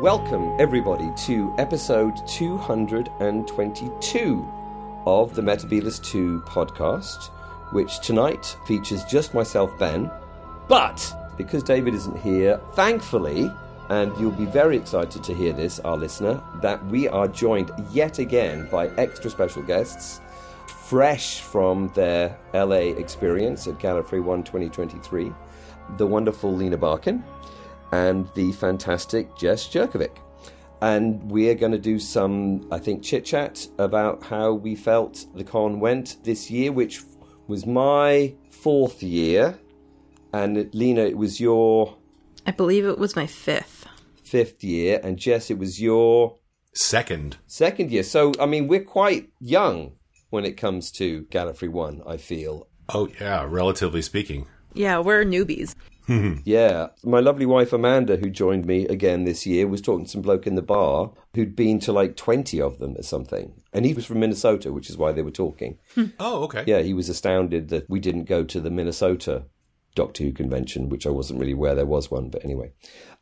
Welcome, everybody, to episode 222 of the Metabolist 2 podcast, which tonight features just myself, Ben. But because David isn't here, thankfully, and you'll be very excited to hear this, our listener, that we are joined yet again by extra special guests, fresh from their LA experience at Gallifrey 1 2023, the wonderful Lena Barkin and the fantastic Jess Jurkovic. And we are going to do some, I think, chit chat about how we felt the con went this year, which was my fourth year. And Lena, it was your I believe it was my fifth. fifth year. And Jess, it was your Second. second year. So, I mean, we're quite young when it comes to Gallifrey 1, I feel. Oh, yeah, relatively speaking. Yeah, we're newbies. Yeah. My lovely wife Amanda, who joined me again this year, was talking to some bloke in the bar who'd been to like 20 of them or something. And he was from Minnesota, which is why they were talking. Oh, okay. Yeah, he was astounded that we didn't go to the Minnesota Doctor Who convention, which I wasn't really aware there was one, but anyway.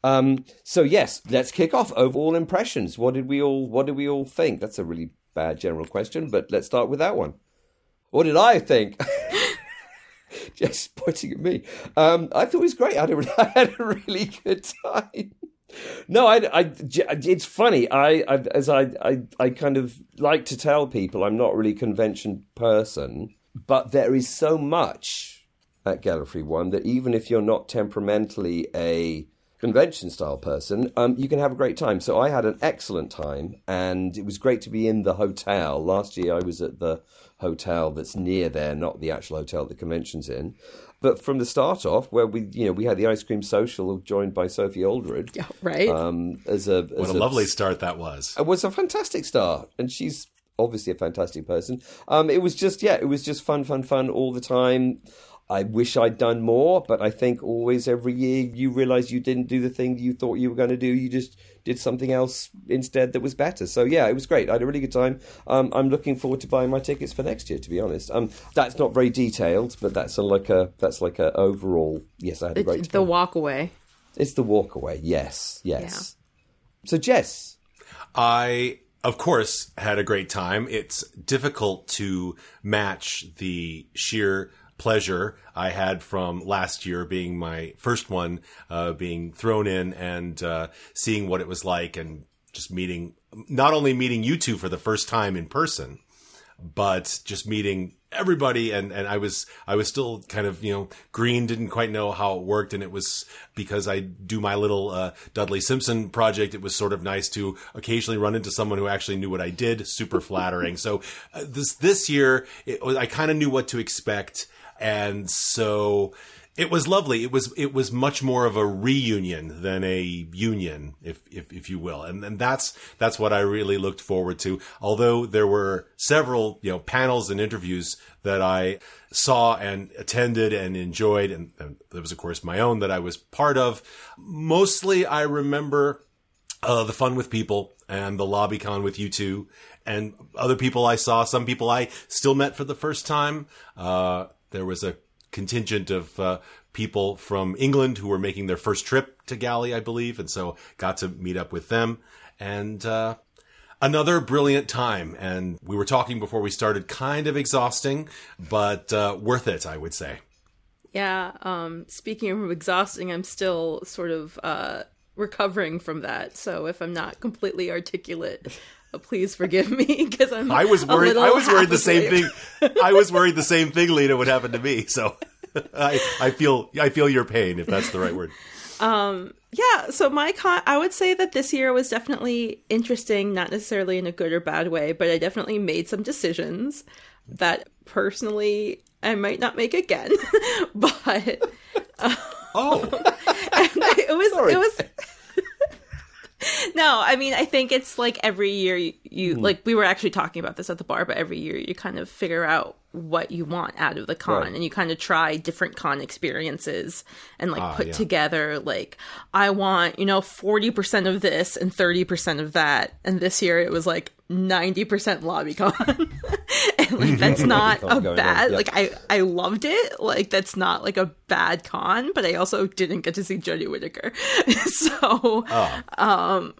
Um, so yes, let's kick off. Overall impressions. What did we all what did we all think? That's a really bad general question, but let's start with that one. What did I think? Just pointing at me. Um, I thought it was great. I had a, I had a really good time. No, I, I, it's funny. I, I as I, I, I kind of like to tell people I'm not really a convention person, but there is so much at Gallifrey One that even if you're not temperamentally a convention style person, um, you can have a great time. So I had an excellent time, and it was great to be in the hotel. Last year I was at the hotel that's near there, not the actual hotel the convention's in. But from the start off, where we, you know, we had the ice cream social joined by Sophie Aldred. Yeah, right? Um, as a as What a lovely start that was. it was a fantastic start, and she's obviously a fantastic person. Um, it was just yeah, it was just fun, fun, fun all the time. I wish I'd done more, but I think always every year you realise you didn't do the thing you thought you were going to do. You just did something else instead that was better. So yeah, it was great. I had a really good time. Um, I'm looking forward to buying my tickets for next year. To be honest, um, that's not very detailed, but that's a, like a that's like a overall. Yes, I had a great It's time. the walk away. it's the walk away. Yes, yes. So Jess, I, of course, had a great time. It's difficult to match the sheer pleasure I had from last year being my first one, uh, being thrown in and uh, seeing what it was like and just meeting, not only meeting you two for the first time in person, but just meeting everybody. And and I was I was still kind of you know green didn't quite know how it worked. And it was because I do my little uh, Dudley Simpson project. It was sort of nice to occasionally run into someone who actually knew what I did. Super flattering. So uh, this this year it I kind of knew what to expect and so it was lovely. It was it was much more of a reunion than a union, if if, if you will, and and that's that's what I really looked forward to. Although there were several you know panels and interviews that I saw and attended and enjoyed, and, and there was of course my own that I was part of. Mostly, I remember uh, the fun with people and the lobby con with you two and other people I saw. Some people I still met for the first time. Uh, there was a contingent of uh, people from England who were making their first trip to Gally, I believe, and so got to meet up with them. And uh, another brilliant time. And we were talking before we started, kind of exhausting, but uh, worth it, I would say. Yeah, um, speaking of exhausting, I'm still sort of uh, recovering from that. So if I'm not completely articulate, please forgive me because I'm. I was worried. I was worried the same thing. I was worried the same thing, Lena, would happen to me. So I, I feel, I feel your pain, if that's the right word. Um. Yeah, so my con, I would say that this year was definitely interesting, not necessarily in a good or bad way, but I definitely made some decisions that personally I might not make again. but Oh, it was Sorry. it was No, I mean I think it's like every year you, you Hmm. like we were actually talking about this at the bar, but every year you kind of figure out what you want out of the con Right. and you kind of try different con experiences and like Ah, put yeah. together like I want, you know, 40% of this and 30% of that. And this year it was like 90% LobbyCon. and like that's not a bad yeah. like I I loved it. Like that's not like a bad con, but I also didn't get to see Jodie Whittaker. so oh.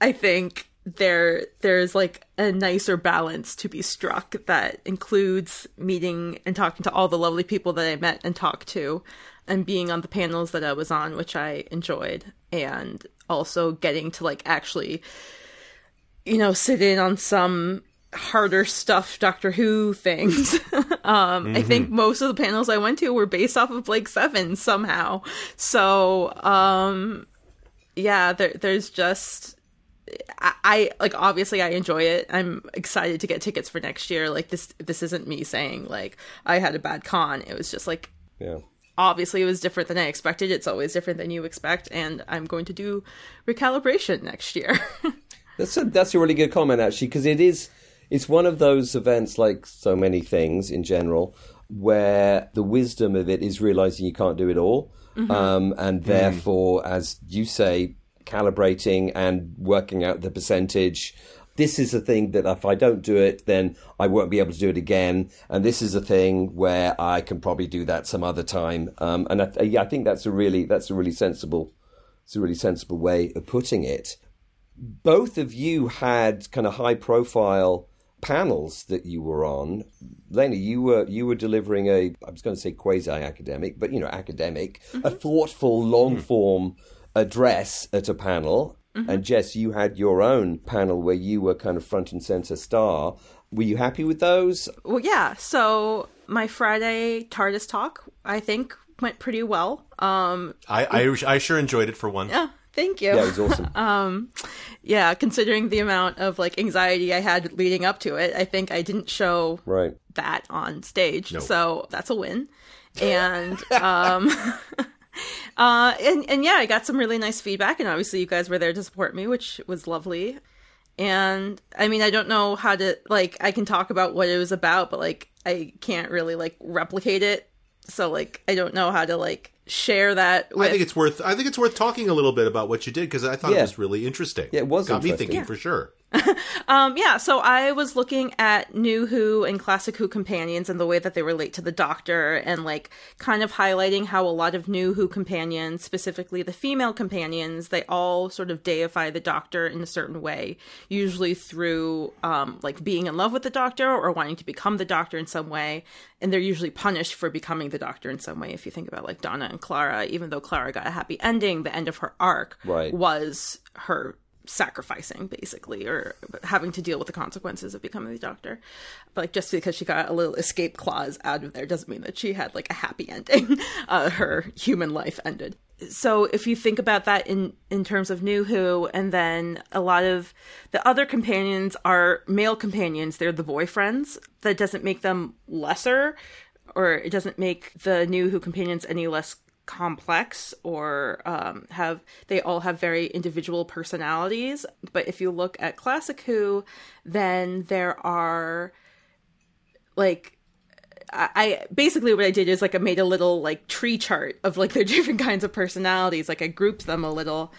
I think there there's like a nicer balance to be struck that includes meeting and talking to all the lovely people that I met and talked to and being on the panels that I was on which I enjoyed and also getting to like actually you know sit in on some harder stuff Doctor Who things. um, mm-hmm. I think most of the panels I went to were based off of Blake Seven somehow. So, um, yeah, there, there's just. I, I, like obviously I enjoy it. I'm excited to get tickets for next year. Like this this isn't me saying like I had a bad con. It was just like yeah. Obviously it was different than I expected. It's always different than you expect and I'm going to do recalibration next year. that's a, that's a really good comment actually because it is it's one of those events, like so many things in general, where the wisdom of it is realizing you can't do it all. Mm-hmm. Um, and mm. therefore, mm. as you say, calibrating and working out the percentage. This is a thing that if I don't do it, then I won't be able to do it again. And this is a thing where I can probably do that some other time. Um, and I, yeah, I think that's a really that's a really sensible, it's a really sensible way of putting it. Both of you had kind of high profile panels that you were on, Lena, you were you were delivering a I was going to say quasi academic, but you know academic, mm-hmm. a thoughtful long form address at a panel. Mm-hmm. And Jess, you had your own panel where you were kind of front and center star. Were you happy with those? Well, yeah. So my Friday TARDIS talk, I think, went pretty well. Um, I, I, I sure enjoyed it for one. Yeah, Thank you. Yeah, it was awesome. um, yeah, considering the amount of like anxiety I had leading up to it, I think I didn't show right. that on stage. Nope. So that's a win. And um uh and and yeah, I got some really nice feedback and obviously you guys were there to support me, which was lovely. And I mean, I don't know how to like I can talk about what it was about, but like I can't really like replicate it. So like I don't know how to like share that with... I think it's worth I think it's worth talking a little bit about what you did because I thought yeah. it was really interesting. Yeah, it was got me thinking yeah. for sure. um, yeah, so I was looking at New Who and Classic Who companions and the way that they relate to the Doctor, and like kind of highlighting how a lot of New Who companions, specifically the female companions, they all sort of deify the Doctor in a certain way, usually through um, like being in love with the Doctor or wanting to become the Doctor in some way, and they're usually punished for becoming the Doctor in some way. If you think about like Donna and Clara, even though Clara got a happy ending, the end of her arc right. was her sacrificing basically or having to deal with the consequences of becoming the doctor. But like just because she got a little escape clause out of there doesn't mean that she had like a happy ending. Uh, her human life ended. So if you think about that in in terms of new who and then a lot of the other companions are male companions. They're the boyfriends. That doesn't make them lesser or it doesn't make the new who companions any less complex or um, have they all have very individual personalities but if you look at classic who then there are like I, basically what I did is like I made a little like tree chart of like their different kinds of personalities. Like I grouped them a little,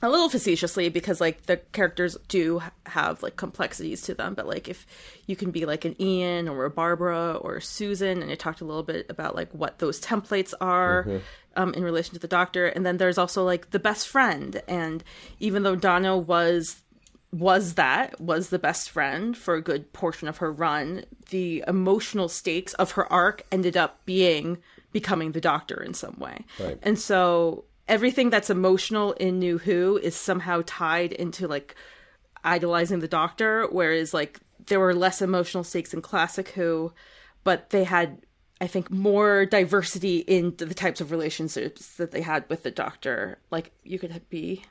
a little facetiously because like the characters do have like complexities to them but like if you can be like an ian or a barbara or a susan and i talked a little bit about like what those templates are mm-hmm. Um, in relation to the doctor. And then there's also like the best friend. And even though donna was was that was the best friend for a good portion of her run the emotional stakes of her arc ended up being becoming the doctor in some way. Right. and so everything that's emotional in New Who is somehow tied into like idolizing the Doctor, whereas like there were less emotional stakes in Classic Who, but they had I think more diversity in the types of relationships that they had with the Doctor. Like you could be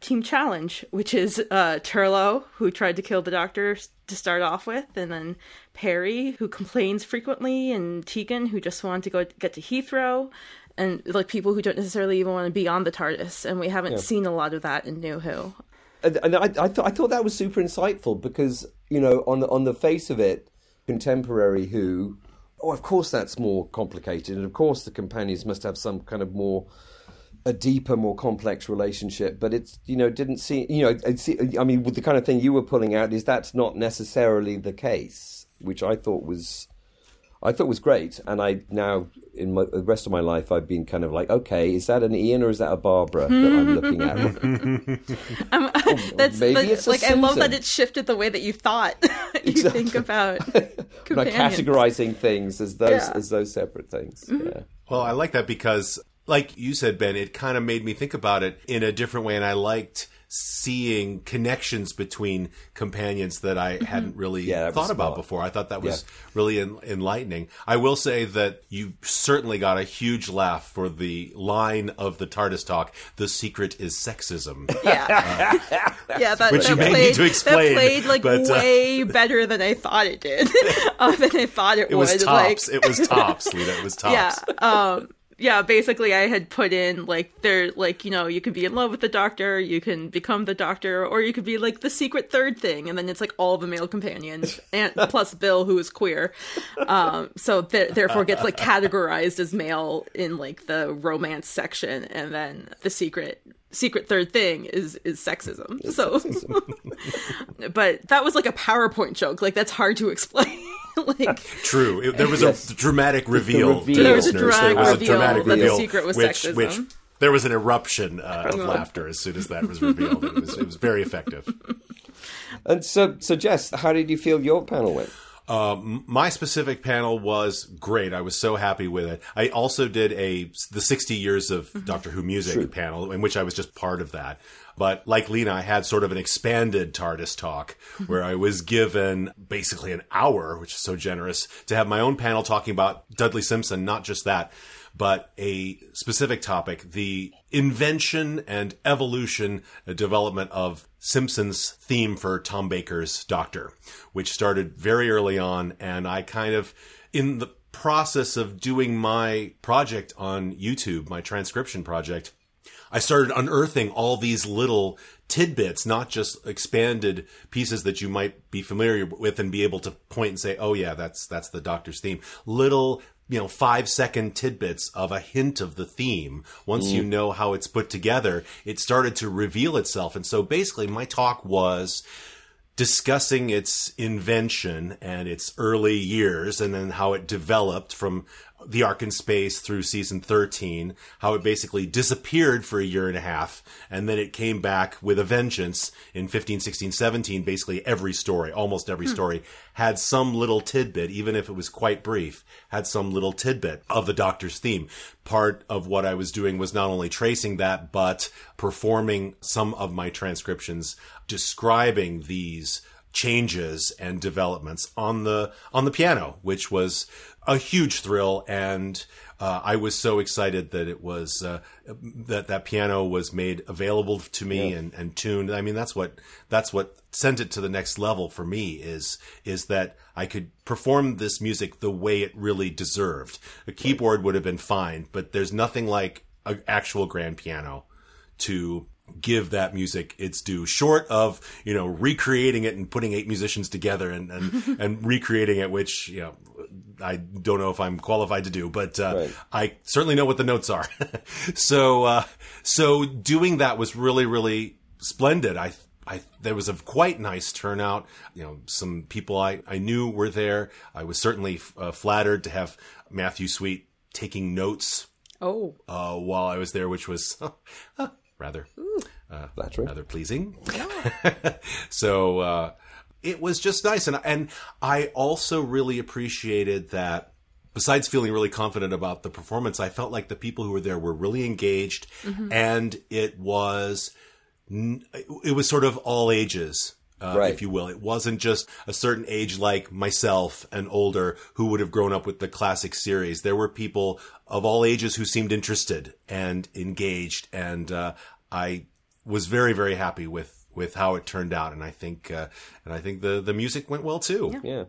Team Challenge, which is uh, Turlough, who tried to kill the Doctor to start off with, and then Peri, who complains frequently, and Tegan, who just wanted to go get to Heathrow, and like people who don't necessarily even want to be on the TARDIS, and we haven't yeah. seen a lot of that in New Who. And, and I, I, th- I thought that was super insightful because you know on the on the face of it, contemporary Who, oh of course that's more complicated, and of course the companions must have some kind of more a deeper, more complex relationship. But it's you know didn't see you know I mean with the kind of thing you were pulling out is that's not necessarily the case, which I thought was I thought was great, and I now in my, the rest of my life I've been kind of like, okay, is that an Ian or is that a Barbara that I'm looking at? Um, that's maybe but, it's a like I love that it shifted the way that you thought you think about like companions. categorizing things as those Yeah. as those separate things. Yeah. Well, I like that because, like you said, Ben, it kind of made me think about it in a different way, and I liked seeing connections between companions that I hadn't really Yeah, thought about smart. before. I thought that was really en- enlightening. I will say that you certainly got a huge laugh for the line of the TARDIS talk. The secret is sexism. Yeah, yeah. That, Which that you may played, need to explain, That played like but, uh, way better than I thought it did. uh, than I thought it, It was tops. Like, it was tops, Lita. It was tops. yeah um yeah basically i had put in like there like you know you can be in love with the doctor you can become the doctor or you could be like the secret third thing and then it's like all the male companions and plus bill who is queer. Um so th- therefore gets like categorized as male in like the romance section and then the secret secret third thing is is sexism so but that was like a powerpoint joke like that's hard to explain like True. It, there was Yes. a dramatic reveal. reveal. to There was a listeners. dramatic There was a reveal dramatic that the secret was which, sexism. which there was an eruption uh, of laughter as soon as that was revealed. It was, it was very effective. And so, so Jess, how did you feel your panel went? Uh, my specific panel was great. I was so happy with it. I also did a the 60 years of mm-hmm. Doctor Who music panel in which I was just part of that. But like Lena, I had sort of an expanded TARDIS talk mm-hmm. where I was given basically an hour, which is so generous, to have my own panel talking about Dudley Simpson, not just that, but a specific topic, the invention and evolution, uh, development of Simpson's theme for Tom Baker's Doctor, which started very early on. And I kind of, in the process of doing my project on YouTube, my transcription project, I started unearthing all these little tidbits, not just expanded pieces that you might be familiar with and be able to point and say, "Oh yeah, that's that's the Doctor's theme." Little, you know, 5-second tidbits of a hint of the theme. Once you mm. know how it's put together, it started to reveal itself. And so basically my talk was discussing its invention and its early years and then how it developed from the Ark in Space through season 13, how it basically disappeared for a year and a half, and then it came back with a vengeance in 15, 16, 17. Basically, every story, almost every hmm. story, had some little tidbit, even if it was quite brief, had some little tidbit of the Doctor's theme. Part of what I was doing was not only tracing that, but performing some of my transcriptions describing these changes and developments on the on the piano, which was a huge thrill, and uh, I was so excited that it was uh, that that piano was made available to me and, and tuned. I mean, that's what that's what sent it to the next level for me is is that I could perform this music the way it really deserved. A keyboard would have been fine, but there's nothing like an actual grand piano to give that music its due short of you know recreating it and putting eight musicians together and and, and recreating it which you know i don't know if i'm qualified to do but uh, Right. i certainly know what the notes are so uh, so doing that was really really splendid i I, there was a quite nice turnout. You know, some people I, I knew were there. I was certainly uh, flattered to have Matthew Sweet taking notes oh uh, while I was there, which was rather Flattering. rather pleasing. so uh, it was just nice, and and I also really appreciated that. Besides feeling really confident about the performance, I felt like the people who were there were really engaged, and it was it was sort of all ages. Uh, Right. if you will. It wasn't just a certain age like myself and older who would have grown up with the classic series. There were people of all ages who seemed interested and engaged, and uh, I was very, very happy with with how it turned out. And I think uh, and I think the the music went well too. Yeah.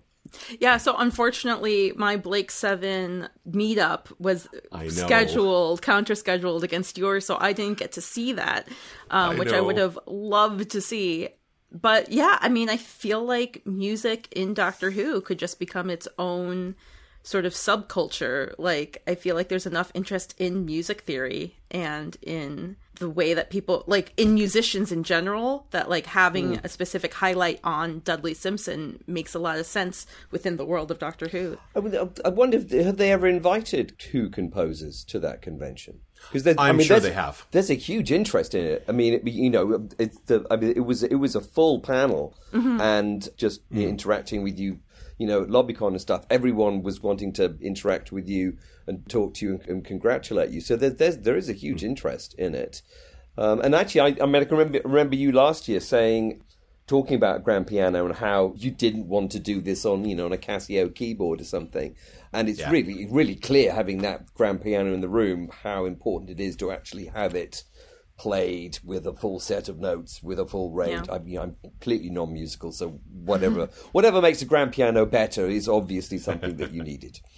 yeah so unfortunately my blake 7 meetup was scheduled counter scheduled against yours so i didn't get to see that um, I which i would have loved to see but yeah i mean i feel like music in doctor who could just become its own sort of subculture like i feel like there's enough interest in music theory and in the way that people like in musicians in general that like having mm. a specific highlight on Dudley Simpson makes a lot of sense within the world of Doctor Who. I, would- I wonder if have they ever invited Who composers to that convention? Because I I'm mean, sure they have. There's a huge interest in it. I mean, it, you know, it's the. I mean, it was it was a full panel mm-hmm. and just mm. interacting with you. You know, LobbyCon and stuff. Everyone was wanting to interact with you and talk to you and, and congratulate you. So there, there's there is a huge interest in it. Um, and actually, I, I mean, I can remember, remember you last year saying talking about grand piano and how you didn't want to do this on you know on a Casio keyboard or something, and it's Yeah. really really clear having that grand piano in the room how important it is to actually have it played with a full set of notes with a full range. Yeah. I mean, I'm completely non-musical, so whatever whatever makes a grand piano better is obviously something that you needed.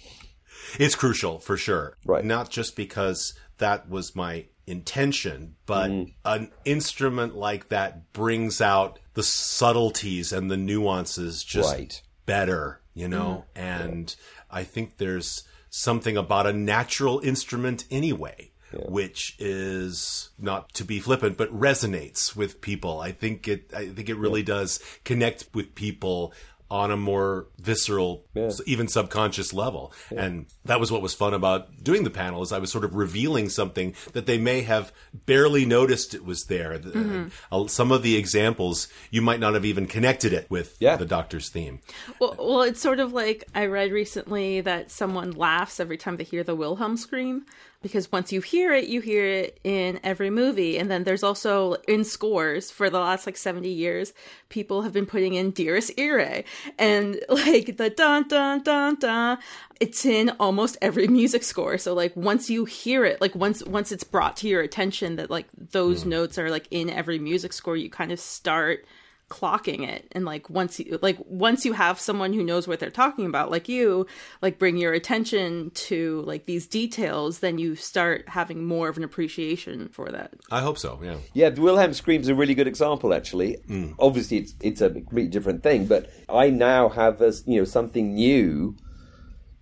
It's crucial for sure. Right. Not just because that was my intention, but mm. an instrument like that brings out the subtleties and the nuances just Right. better, you know? Mm-hmm. And I think there's something about a natural instrument anyway. Which is not to be flippant, but resonates with people. I think it. I think it really does connect with people on a more visceral, s- even subconscious level. And that was what was fun about doing the panel is I was sort of revealing something that they may have barely noticed it was there. The- uh, Some of the examples you might not have even connected it with Yeah. the Doctor's theme. Well, well, it's sort of like I read recently that someone laughs every time they hear the Wilhelm scream because once you hear it, you hear it in every movie. And then there's also in scores for the last like 70 years, people have been putting in Dies Irae and like the dun dun dun dun. It's in almost every music score. So like once you hear it, like once once it's brought to your attention that like those hmm. notes are like in every music score, you kind of start clocking it and like once you like once you have someone who knows what they're talking about like you like bring your attention to like these details then you start having more of an appreciation for that I hope so. Yeah. Yeah, the Wilhelm Scream's a really good example. Actually, mm. obviously it's it's a completely different thing, but I now have a, you know something new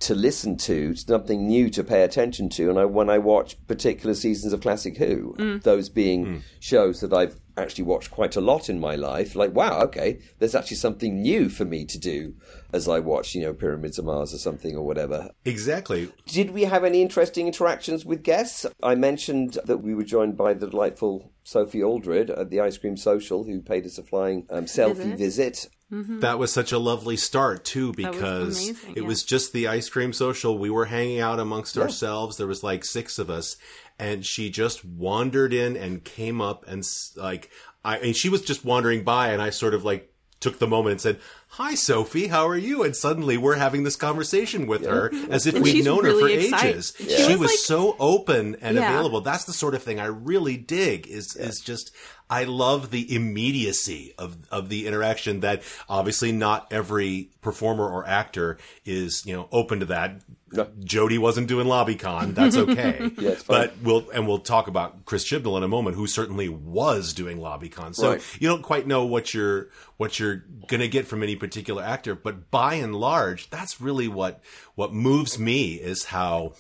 to listen to, something new to pay attention to, and I when I watch particular seasons of Classic Who, mm. those being mm. shows that I've actually watched quite a lot in my life, like wow, okay, there's actually something new for me to do as I watch, you know, Pyramids of Mars or something or whatever. Exactly. Did we have any interesting interactions with guests? I mentioned that we were joined by the delightful Sophie Aldred at the Ice Cream Social, who paid us a flying um, selfie visit. Mm-hmm. That was such a lovely start too, because amazing, it yeah. was just the ice cream social. We were hanging out amongst ourselves. There was like six of us, and she just wandered in and came up and like I and she was just wandering by, and I sort of like took the moment and said, "Hi, Sophie, how are you?" And suddenly we're having this conversation with her as if And we'd she's known her for excited. ages. She She was was like- so open and Yeah. available. That's the sort of thing I really dig. Is is just I love the immediacy of of the interaction that obviously not every performer or actor is you know open to that. Jodie wasn't doing LobbyCon. That's okay. Yeah, but we'll and we'll talk about Chris Chibnall in a moment, who certainly was doing LobbyCon. So Right. you don't quite know what you're what you're gonna get from any particular actor, but by and large, that's really what what moves me is how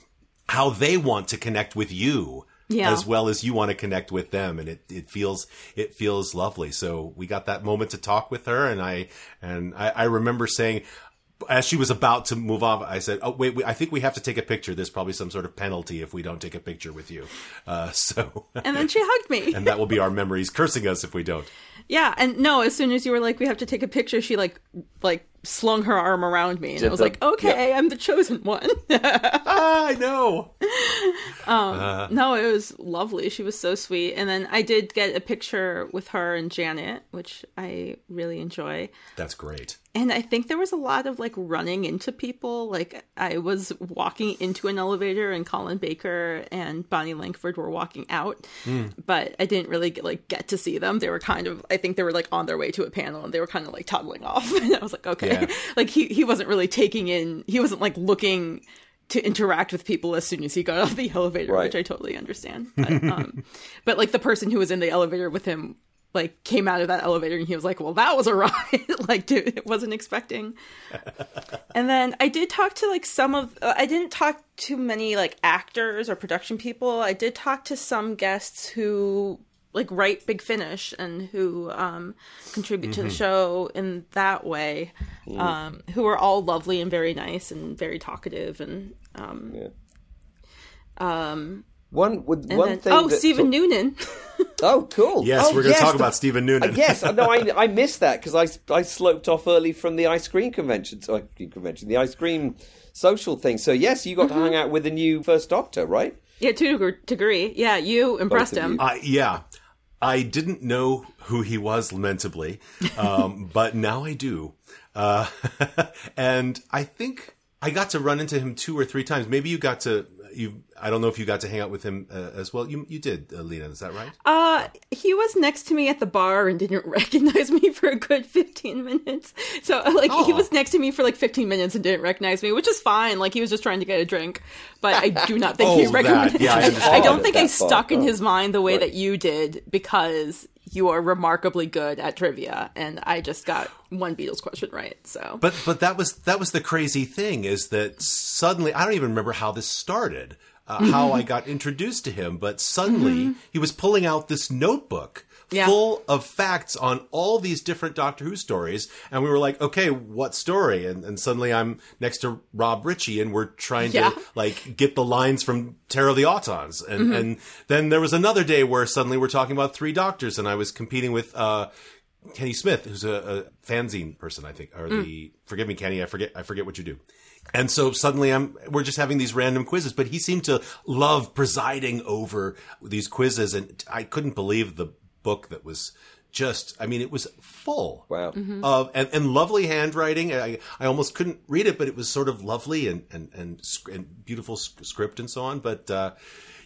how they want to connect with you Yeah. as well as you want to connect with them and it, it feels it feels lovely. So we got that moment to talk with her and i and i, I remember saying as she was about to move off i said oh wait, i think we have to take a picture. There's probably some sort of penalty if we don't take a picture with you. Uh, so and then she hugged me. And that will be our memories cursing us if we don't. Yeah and no as soon as you were like we have to take a picture she like like slung her arm around me and i was like okay i'm the chosen one ah, i know um, uh. No, it was lovely. She was so sweet. And then I did get a picture with her and Janet, which I really enjoy. that's great And I think there was a lot of like running into people. Like I was walking into an elevator and Colin Baker and Bonnie Langford were walking out, hmm. but I didn't really get, like get to see them. They were kind of I think they were like on their way to a panel and they were kind of like toddling off. and I was like, okay. Yeah. like he he wasn't really taking in he wasn't like looking to interact with people as soon as he got off the elevator, Right. which I totally understand. But, um, but like the person who was in the elevator with him like came out of that elevator and he was like, "Well, that was a ride." like, dude, wasn't expecting. and then I did talk to like some of. I didn't talk to many like actors or production people. I did talk to some guests who like write Big Finish and who um, contribute to the show in that way. Um, who are all lovely and very nice and very talkative and um, One with one then, thing. oh, that- Stephen Noonan. Oh, cool. Yes, Oh, we're going to talk the- about Stephen Noonan. Uh, yes, no, I, I missed that because I, I sloped off early from the ice cream convention, so ice cream convention, the ice cream social thing. So yes, you got Mm-hmm. to hang out with the new first Doctor, right? Yeah, to a degree. Yeah, you impressed him. you. Uh, yeah. I didn't know who he was, lamentably, um, but now I do. Uh, and I think I got to run into him two or three times. Maybe you got to. You, I don't know if you got to hang out with him uh, as well. You, you did, uh, Lena. Is that right? Uh, he was next to me at the bar and didn't recognize me for a good 15 minutes. So, like, he Oh. was next to me for like 15 minutes and didn't recognize me, which is fine. Like, he was just trying to get a drink. But I do not think Oh, he that. recognized Yeah, I I, don't think I That far, stuck in oh. his mind the way Right. that you did because you are remarkably good at trivia. And I just got one Beatles question right. So, But but that was that was the crazy thing is that suddenly I don't even remember how this started, uh, how I got introduced to him, but suddenly he was pulling out this notebook Yeah. full of facts on all these different Doctor Who stories, and we were like, okay, what story? And and suddenly I'm next to Rob Ritchie, and we're trying Yeah. to like get the lines from Terror of the Autons, and and then there was another day where suddenly we're talking about three Doctors, and I was competing with. uh Kenny Smith, who's a, a fanzine person, I think, or the forgive me, Kenny, I forget, I forget what you do. And so suddenly I'm, we're just having these random quizzes, but he seemed to love presiding over these quizzes. And I couldn't believe the book that was just, I mean, it was full Wow. of, and, and lovely handwriting. I, I almost couldn't read it, but it was sort of lovely and, and, and, and beautiful script and so on. But, uh,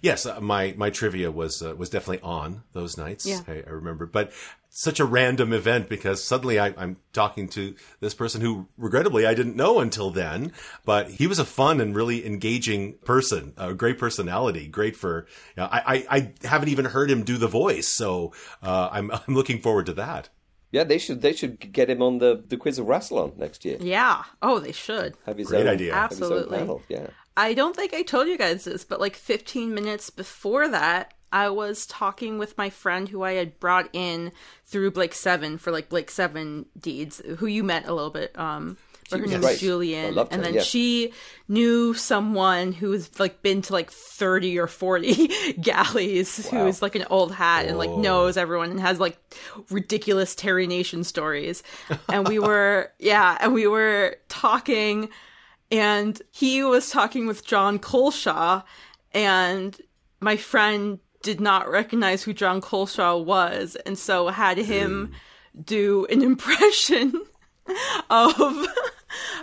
yes, uh, my, my trivia was, uh, was definitely on those nights. Yeah. I, I remember, but such a random event because suddenly I, I'm talking to this person who regrettably I didn't know until then, but he was a fun and really engaging person, a great personality, great for, you know, I, I, I haven't even heard him do the voice. So, uh, I'm, I'm looking forward to that. Yeah, they should they should get him on the, the quiz of Rassilon next year. yeah. Oh, they should. Have his Great own, idea. have his own Absolutely. panel, Yeah. I don't think I told you guys this, but like 15 minutes before that, I was talking with my friend who I had brought in through Blake Seven for like Blake Seven deeds, who you met a little bit. Um, but her was name great. is Julian, I and her, then yeah. she knew someone who's like been to like 30 or 40 Gallys, who's like an old hat and like knows everyone and has like ridiculous Terry Nation stories. And we were, yeah, and we were talking and he was talking with Jon Culshaw, and my friend did not recognize who Jon Culshaw was, and so had him do an impression of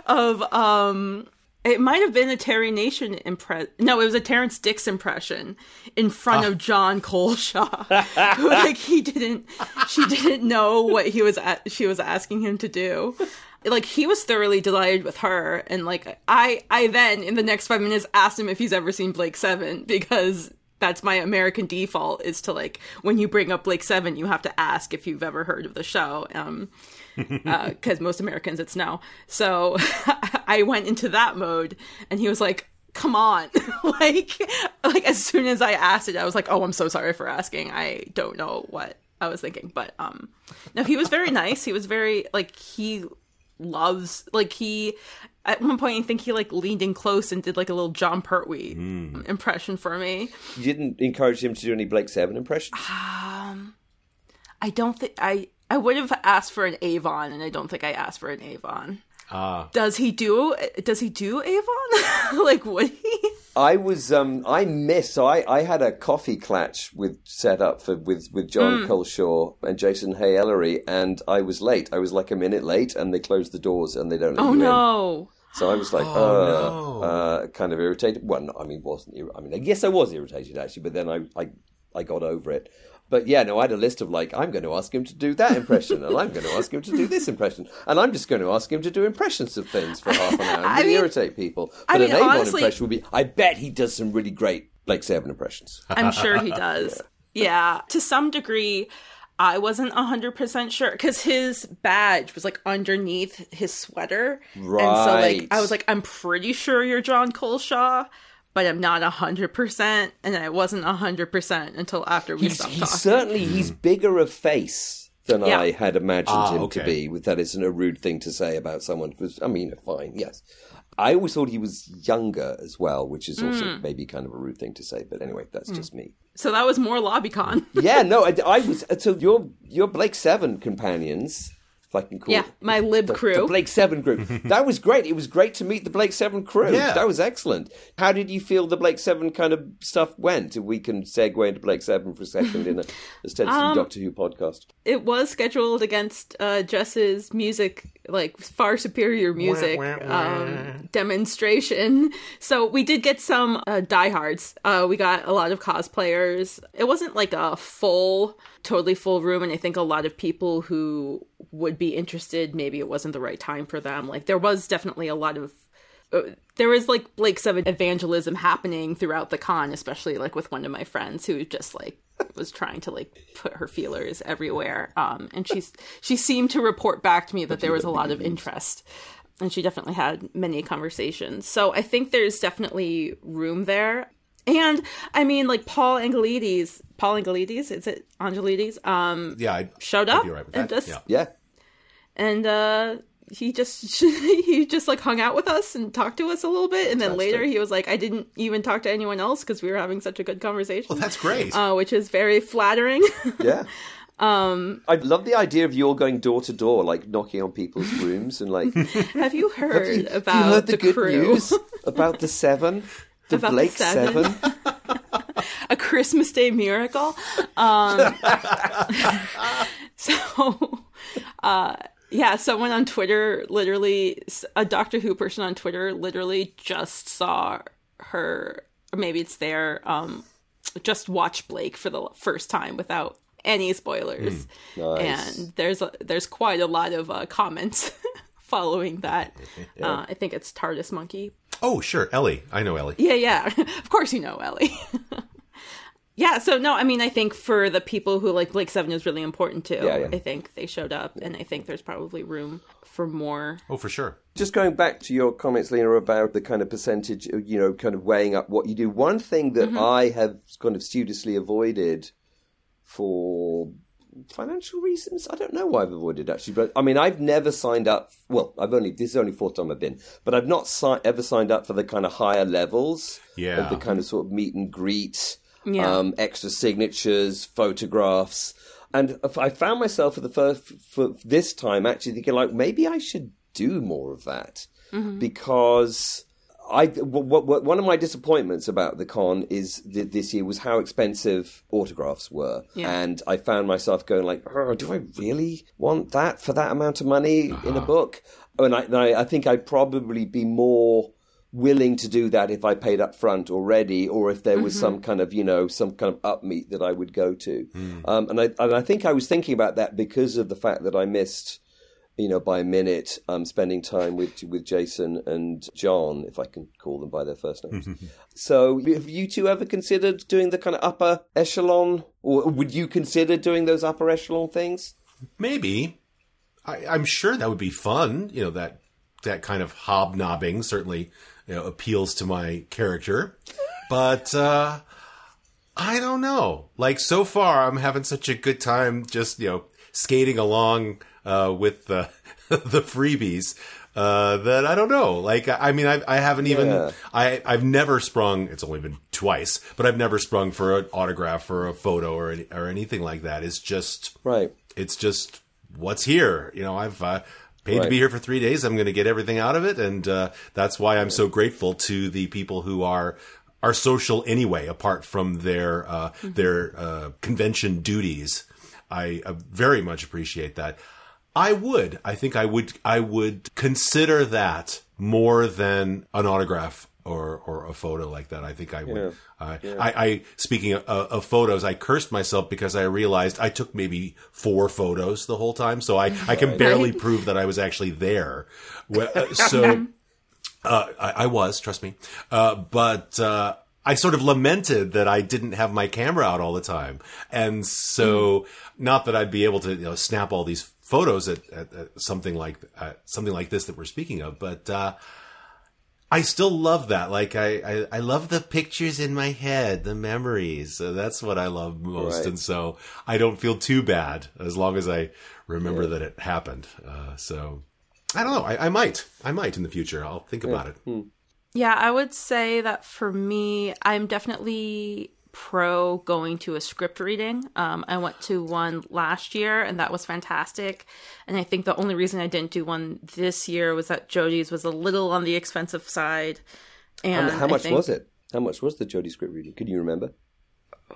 of um it might have been a Terry Nation impress. No, it was a Terrance Dicks impression in front of Jon Culshaw. who, like he didn't, she didn't know what he was. A- she was asking him to do. Like he was thoroughly delighted with her, and like I, I then in the next five minutes asked him if he's ever seen Blake Seven because that's my American default is to like when you bring up Blake Seven, you have to ask if you've ever heard of the show. Um, because most Americans it's no. So I went into that mode, and he was like, "Come on!" like, like as soon as I asked it, I was like, "Oh, I'm so sorry for asking. I don't know what I was thinking." But um, no, he was very nice. He was very like he loves like he. At one point, I think he like leaned in close and did like a little Jon Pertwee impression for me. You didn't encourage him to do any Blake Seven impressions. Um I don't think I I would have asked for an Avon, and I don't think I asked for an Avon. Ah. Does he do? Does he do Avon? like would he? I was um I missed so I, I had a coffee clatch with set up for with with. Jon Culshaw and Jason Haigh-Ellery and I was late. I was like a minute late and they closed the doors and they don't let Oh you in. no! So I was like, Oh, uh, uh, kind of irritated. Well, no, I mean, wasn't. I mean, I guess I was irritated actually, but then I, I, I got over it. But yeah, no, I had a list of like, I'm going to ask him to do that impression, and I'm going to ask him to do this impression, and I'm just going to ask him to do impressions of things for half an hour and I really mean- irritate people. I But mean, an Avon honestly- impression would be. I bet he does some really great Blake Seven impressions. I'm sure he does. yeah, to some degree. I wasn't 100% sure because his badge was like underneath his sweater. And so, like, I was like, I'm pretty sure you're Jon Culshaw, but I'm not 100%. And I wasn't 100% until after we He's, stopped he's talking. certainly he's bigger of face than Yeah. I had imagined Ah, him okay. to be. With that isn't a rude thing to say about someone. 'cause, I mean, fine, yes. I always thought he was younger as well, which is also Mm. maybe kind of a rude thing to say. But anyway, that's just me. So that was more LobbyCon. yeah, no, I, I was. So your your Blake Seven companions, if I can call yeah, my lib the, crew. the Blake Seven group. that was great. It was great to meet the Blake Seven crew. Yeah. That was excellent. How did you feel the Blake Seven kind of stuff went? If we can segue into Blake Seven for a second in a ostensibly Um, Doctor Who podcast. it was scheduled against uh, Jess's music, like far superior music Wah, wah, wah. Um, demonstration. So we did get some uh, diehards. Uh, we got a lot of cosplayers. It wasn't like a full, totally full room, and I think a lot of people who would be interested, maybe it wasn't the right time for them. Like there was definitely a lot of uh, there was like Blake Seven evangelism happening throughout the con, especially like with one of my friends who just like was trying to like put her feelers everywhere. Um, and she's she seemed to report back to me that there was a lot of interest, and she definitely had many conversations. So I think there's definitely room there. And I mean, like Paul Angelides, Paul Angelides, is it Angelides? Um, Yeah, I'd, showed I'd up be all right with and just yeah. Yeah, and uh he just he just like hung out with us and talked to us a little bit and then later he was like i didn't even talk to anyone else because we were having such a good conversation Well, that's great. uh, which is very flattering yeah. Um, I love the idea of you all going door to door, like knocking on people's rooms and like. have you heard Have you, about have you heard the, good crew news about the Seven? The About the Blake Seven? Seven? a christmas day miracle um so uh yeah someone on twitter literally a doctor who person on twitter literally just saw her maybe it's there um just watch blake for the first time without any spoilers Nice. and there's a, there's quite a lot of uh, comments following that uh, i think it's tardis monkey oh, sure, Ellie. I know Ellie. yeah, yeah. of course you know Ellie. yeah, so no, I mean I think for the people who like Blake Seven is really important too. Yeah, yeah. I think they showed up and I think there's probably room for more. Oh, for sure. Just going back to your comments, Lena, about the kind of percentage, you know, kind of weighing up what you do. One thing that I have kind of studiously avoided for financial reasons, I don't know why I've avoided actually, but I mean, I've never signed up. Well, I've only this is only fourth time I've been, but I've not si- ever signed up for the kind of higher levels Yeah. of the kind of sort of meet and greet, Yeah. um, extra signatures, photographs. And I found myself for the first for this time actually thinking like maybe I should do more of that because I w- w- one of my disappointments about the con is th- this year was how expensive autographs were, Yeah. and I found myself going like, "Oh, do I really want that for that amount of money in a uh-huh. book? And I, and I, I think I'd probably be more willing to do that if I paid up front already, or if there was some mm-hmm. kind of you know some kind of upmeet that I would go to. Hmm. Um, and I and I think I was thinking about that because of the fact that I missed you know, by a minute, um, spending time with with Jason and John, if I can call them by their first names. so, have you two ever considered doing the kind of upper echelon, or would you consider doing those upper echelon things? Maybe. I, I'm sure that would be fun. You know that that kind of hobnobbing certainly you know, appeals to my character, but uh, I don't know. Like so far, I'm having such a good time just you know skating along uh, with the the freebies. Uh, that I don't know. Like, I mean, I, I haven't even, Yeah. I, I've never sprung, it's only been twice, but I've never sprung for an autograph or a photo or, any, or anything like that. It's just, Right. it's just what's here. You know, I've uh, paid to be here for three days. I'm going to get everything out of it, and uh, that's why I'm so grateful to the people who are are social anyway, apart from their uh, their uh, convention duties. I uh, very much appreciate that. I would. I think I would. I would consider that more than an autograph or or a photo like that. I think I would. I, I, I speaking of, of photos, I cursed myself because I realized I took maybe four photos the whole time, so I I can barely prove that I was actually there. Uh, So. Uh, I, I was, trust me. Uh, but uh, I sort of lamented that I didn't have my camera out all the time. And so, not that I'd be able to, you know, snap all these photos at, at, at something like, uh, something like this that we're speaking of, but, uh, I still love that. Like I, I, I, love the pictures in my head, the memories. So that's what I love most. Right. And so I don't feel too bad as long as I remember yeah. that it happened. Uh, so I don't know. I, I, might, I might in the future. I'll think yeah. about it. Hmm. Yeah, I would say that for me, I'm definitely pro going to a script reading. Um, I went to one last year and that was fantastic. And I think the only reason I didn't do one this year was that Jodie's was a little on the expensive side. And how much think, was it? How much was the Jodie script reading? Can you remember?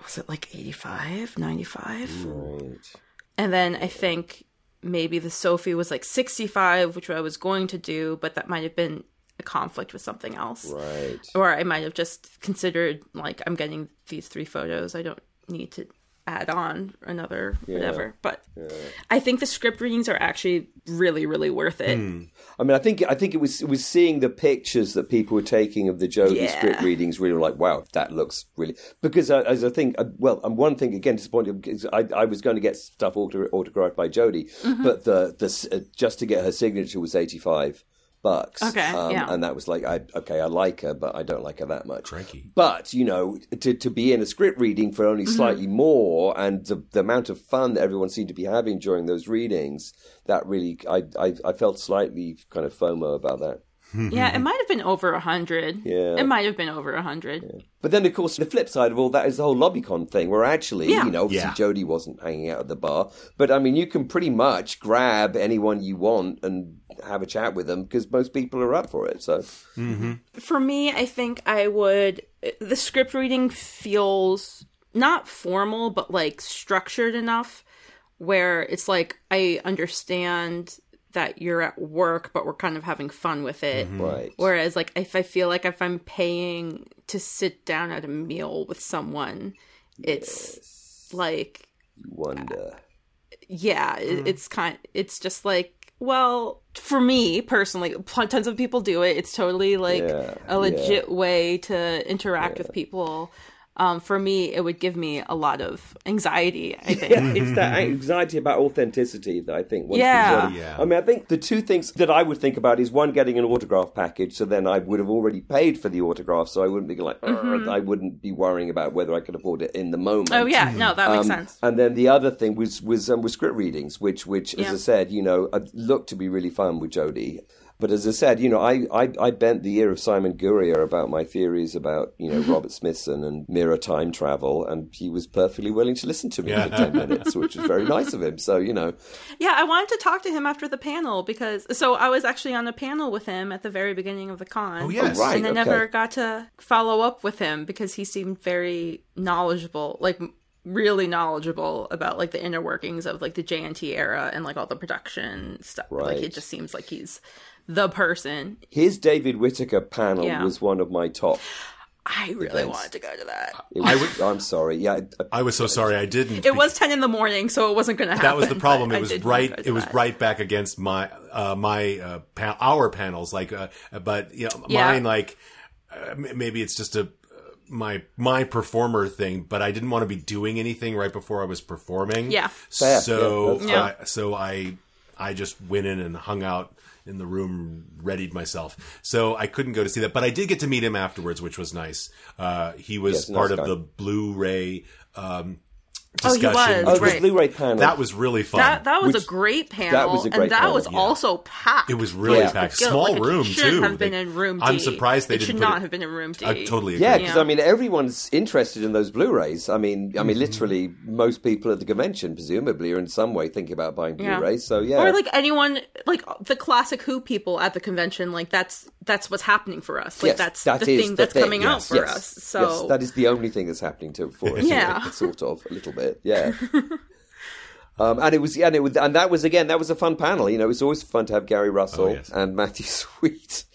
Was it like 85, 95? Right. And then I think maybe the Sophie was like 65, which I was going to do, but that might have been conflict with something else. Right. Or I might have just considered like I'm getting these three photos. I don't need to add on another yeah. whatever. But yeah. I think the script readings are actually really, really worth it. Hmm. I mean, I think I think it was it was seeing the pictures that people were taking of the Jodie yeah. script readings. Really, like, wow, that looks really because uh, as I think, uh, well, and one thing again disappointed because I, I was going to get stuff autographed by Jodie, mm-hmm. but the the uh, just to get her signature was eighty five bucks. Okay, um, yeah. And that was like, I okay, I like her, but I don't like her that much. Cranky. But you know, to to be in a script reading for only mm-hmm. slightly more, and the, the amount of fun that everyone seemed to be having during those readings, that really, I I, I felt slightly kind of FOMO about that. yeah, it might have been over a hundred. Yeah, it might have been over a hundred. Yeah. But then, of course, the flip side of all that is the whole LobbyCon thing, where actually, yeah. you know, obviously yeah. Jodie wasn't hanging out at the bar, but I mean, you can pretty much grab anyone you want and have a chat with them because most people are up for it. So, mm-hmm. for me, I think I would. The script reading feels not formal, but like structured enough where it's like I understand that you're at work but we're kind of having fun with it. Mm-hmm. Right. Whereas like if I feel like if I'm paying to sit down at a meal with someone, it's yes. like you wonder. Uh, yeah, mm. it's kind it's just like well, for me personally, tons of people do it. It's totally like yeah, a legit yeah. way to interact yeah. with people um, for me, it would give me a lot of anxiety. I think yeah, it's that anxiety about authenticity that I think. Yeah. yeah. I mean, I think the two things that I would think about is one, getting an autograph package, so then I would have already paid for the autograph, so I wouldn't be like, mm-hmm. I wouldn't be worrying about whether I could afford it in the moment. Oh yeah, no, that makes um, sense. And then the other thing was was um, was script readings, which which, as yeah. I said, you know, looked to be really fun with Jodie. But as I said, you know, I, I, I bent the ear of Simon Guerrier about my theories about, you know, mm-hmm. Robert Smithson and mirror time travel, and he was perfectly willing to listen to me yeah. for 10 minutes, which was very nice of him. So, you know. Yeah, I wanted to talk to him after the panel because, so I was actually on a panel with him at the very beginning of the con. Oh, yes. Oh, right, and I okay. never got to follow up with him because he seemed very knowledgeable, like really knowledgeable about like the inner workings of like the JNT era and like all the production stuff. Right. Like it just seems like he's the person. His David Whitaker panel yeah. was one of my top. I really events. wanted to go to that. Was, I would, I'm sorry. Yeah, I, I was so sorry I didn't. It was ten in the morning, so it wasn't going to happen. That was the problem. It was right. It was that. right back against my uh, my uh, pa- our panels. Like, uh, but you know, yeah. mine like uh, maybe it's just a my my performer thing, but I didn't want to be doing anything right before I was performing. Yeah. So yeah, so I I just went in and hung out in the room, readied myself. So I couldn't go to see that, but I did get to meet him afterwards, which was nice. Uh, he was yes, part nice of the Blu-ray um, discussion. Oh, he was. Oh, right. Blu-ray panel. That was really fun. That, that was Which, a great panel. That was a great and that panel, was yeah. also packed. It was really yeah. packed. Small like, room should too. have been they, in room D. I'm surprised they it didn't. Should not it, have been in room D. I totally agree. Yeah, because yeah. I mean, everyone's interested in those Blu-rays. I mean, I mean, mm-hmm. literally, most people at the convention presumably are in some way thinking about buying Blu-rays. So yeah, or like anyone, like the classic Who people at the convention. Like that's that's what's happening for us. Like yes, that's that the thing the that's thing. coming yes, out for yes, us. So that is the only thing that's happening to for us. Yeah, sort of a little bit. Yeah. Um, and it was, yeah, and, it was, and that was again, that was a fun panel. You know, it's always fun to have Gary Russell oh, yes. and Matthew Sweet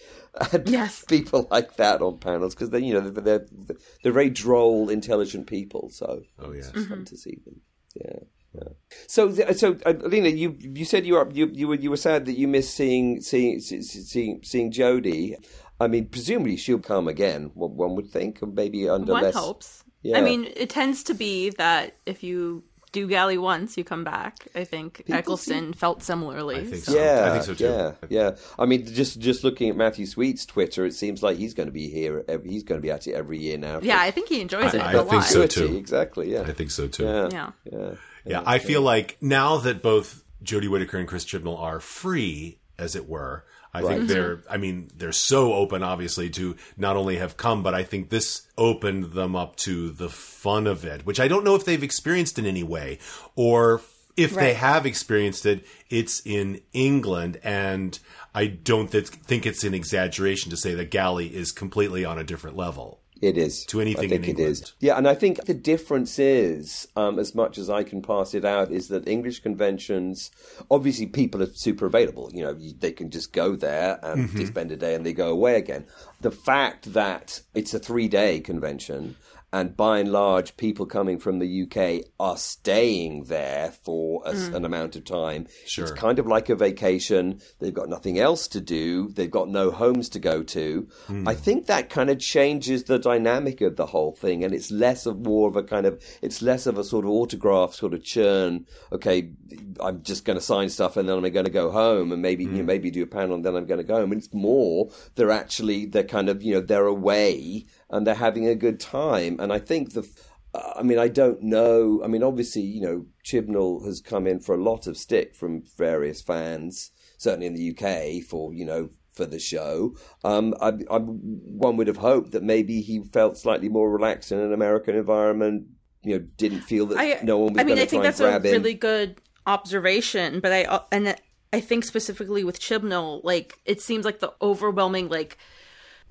and yes. people like that on panels because they, you know, they're, they're, they're very droll, intelligent people. So oh yeah, it's mm-hmm. fun to see them. Yeah. Yeah. So, so uh, Lena, you you said you were you you were you were sad that you missed seeing seeing seeing seeing Jodie. I mean, presumably she'll come again. One one would think, maybe under One less. hopes. Yeah. I mean, it tends to be that if you do Gally once, you come back. I think Eccleston felt similarly. I think so. so. Yeah, I think so too. Yeah, yeah. I mean, just just looking at Matthew Sweet's Twitter, it seems like he's going to be here. Every, he's going to be at it every year now. Yeah, I think he enjoys it I- a I think lot. so. too. Exactly. Yeah. I think so too. Yeah. Yeah. Yeah. Yeah, I feel like now that both Jodie Whittaker and Chris Chibnall are free, as it were, I Right. think they're. I mean, they're so open, obviously, to not only have come, but I think this opened them up to the fun of it, which I don't know if they've experienced in any way, or if they have experienced it, it's in England, and I don't th- think it's an exaggeration to say that Gally is completely on a different level. It is To anything I think in it is. England. Yeah, and I think the difference is, um, as much as I can pass it out, is that English conventions, obviously, people are super available. You know, you, they can just go there and Mm-hmm. spend a day and they go away again. The fact that it's a three-day convention. And by and large, people coming from the UK are staying there for a, hmm. an amount of time. Sure. It's kind of like a vacation. They've got nothing else to do. They've got no homes to go to. Hmm. I think that kind of changes the dynamic of the whole thing, and it's less of more of a kind of it's less of a sort of autograph sort of churn. Okay, I'm just going to sign stuff, and then I'm going to go home, and maybe you hmm. know, maybe do a panel, and then I'm going to go home. And it's more they're actually they're kind of you know they're away and they're having a good time, and I think the. Uh, I mean, I don't know. I mean, obviously, you know, Chibnall has come in for a lot of stick from various fans, certainly in the UK, for you know for the show. Um, I, I, one would have hoped that maybe he felt slightly more relaxed in an American environment. You know, didn't feel that I, no one was I mean, I think that's a him. really good observation, but I uh, and I think specifically with Chibnall, like it seems like the overwhelming like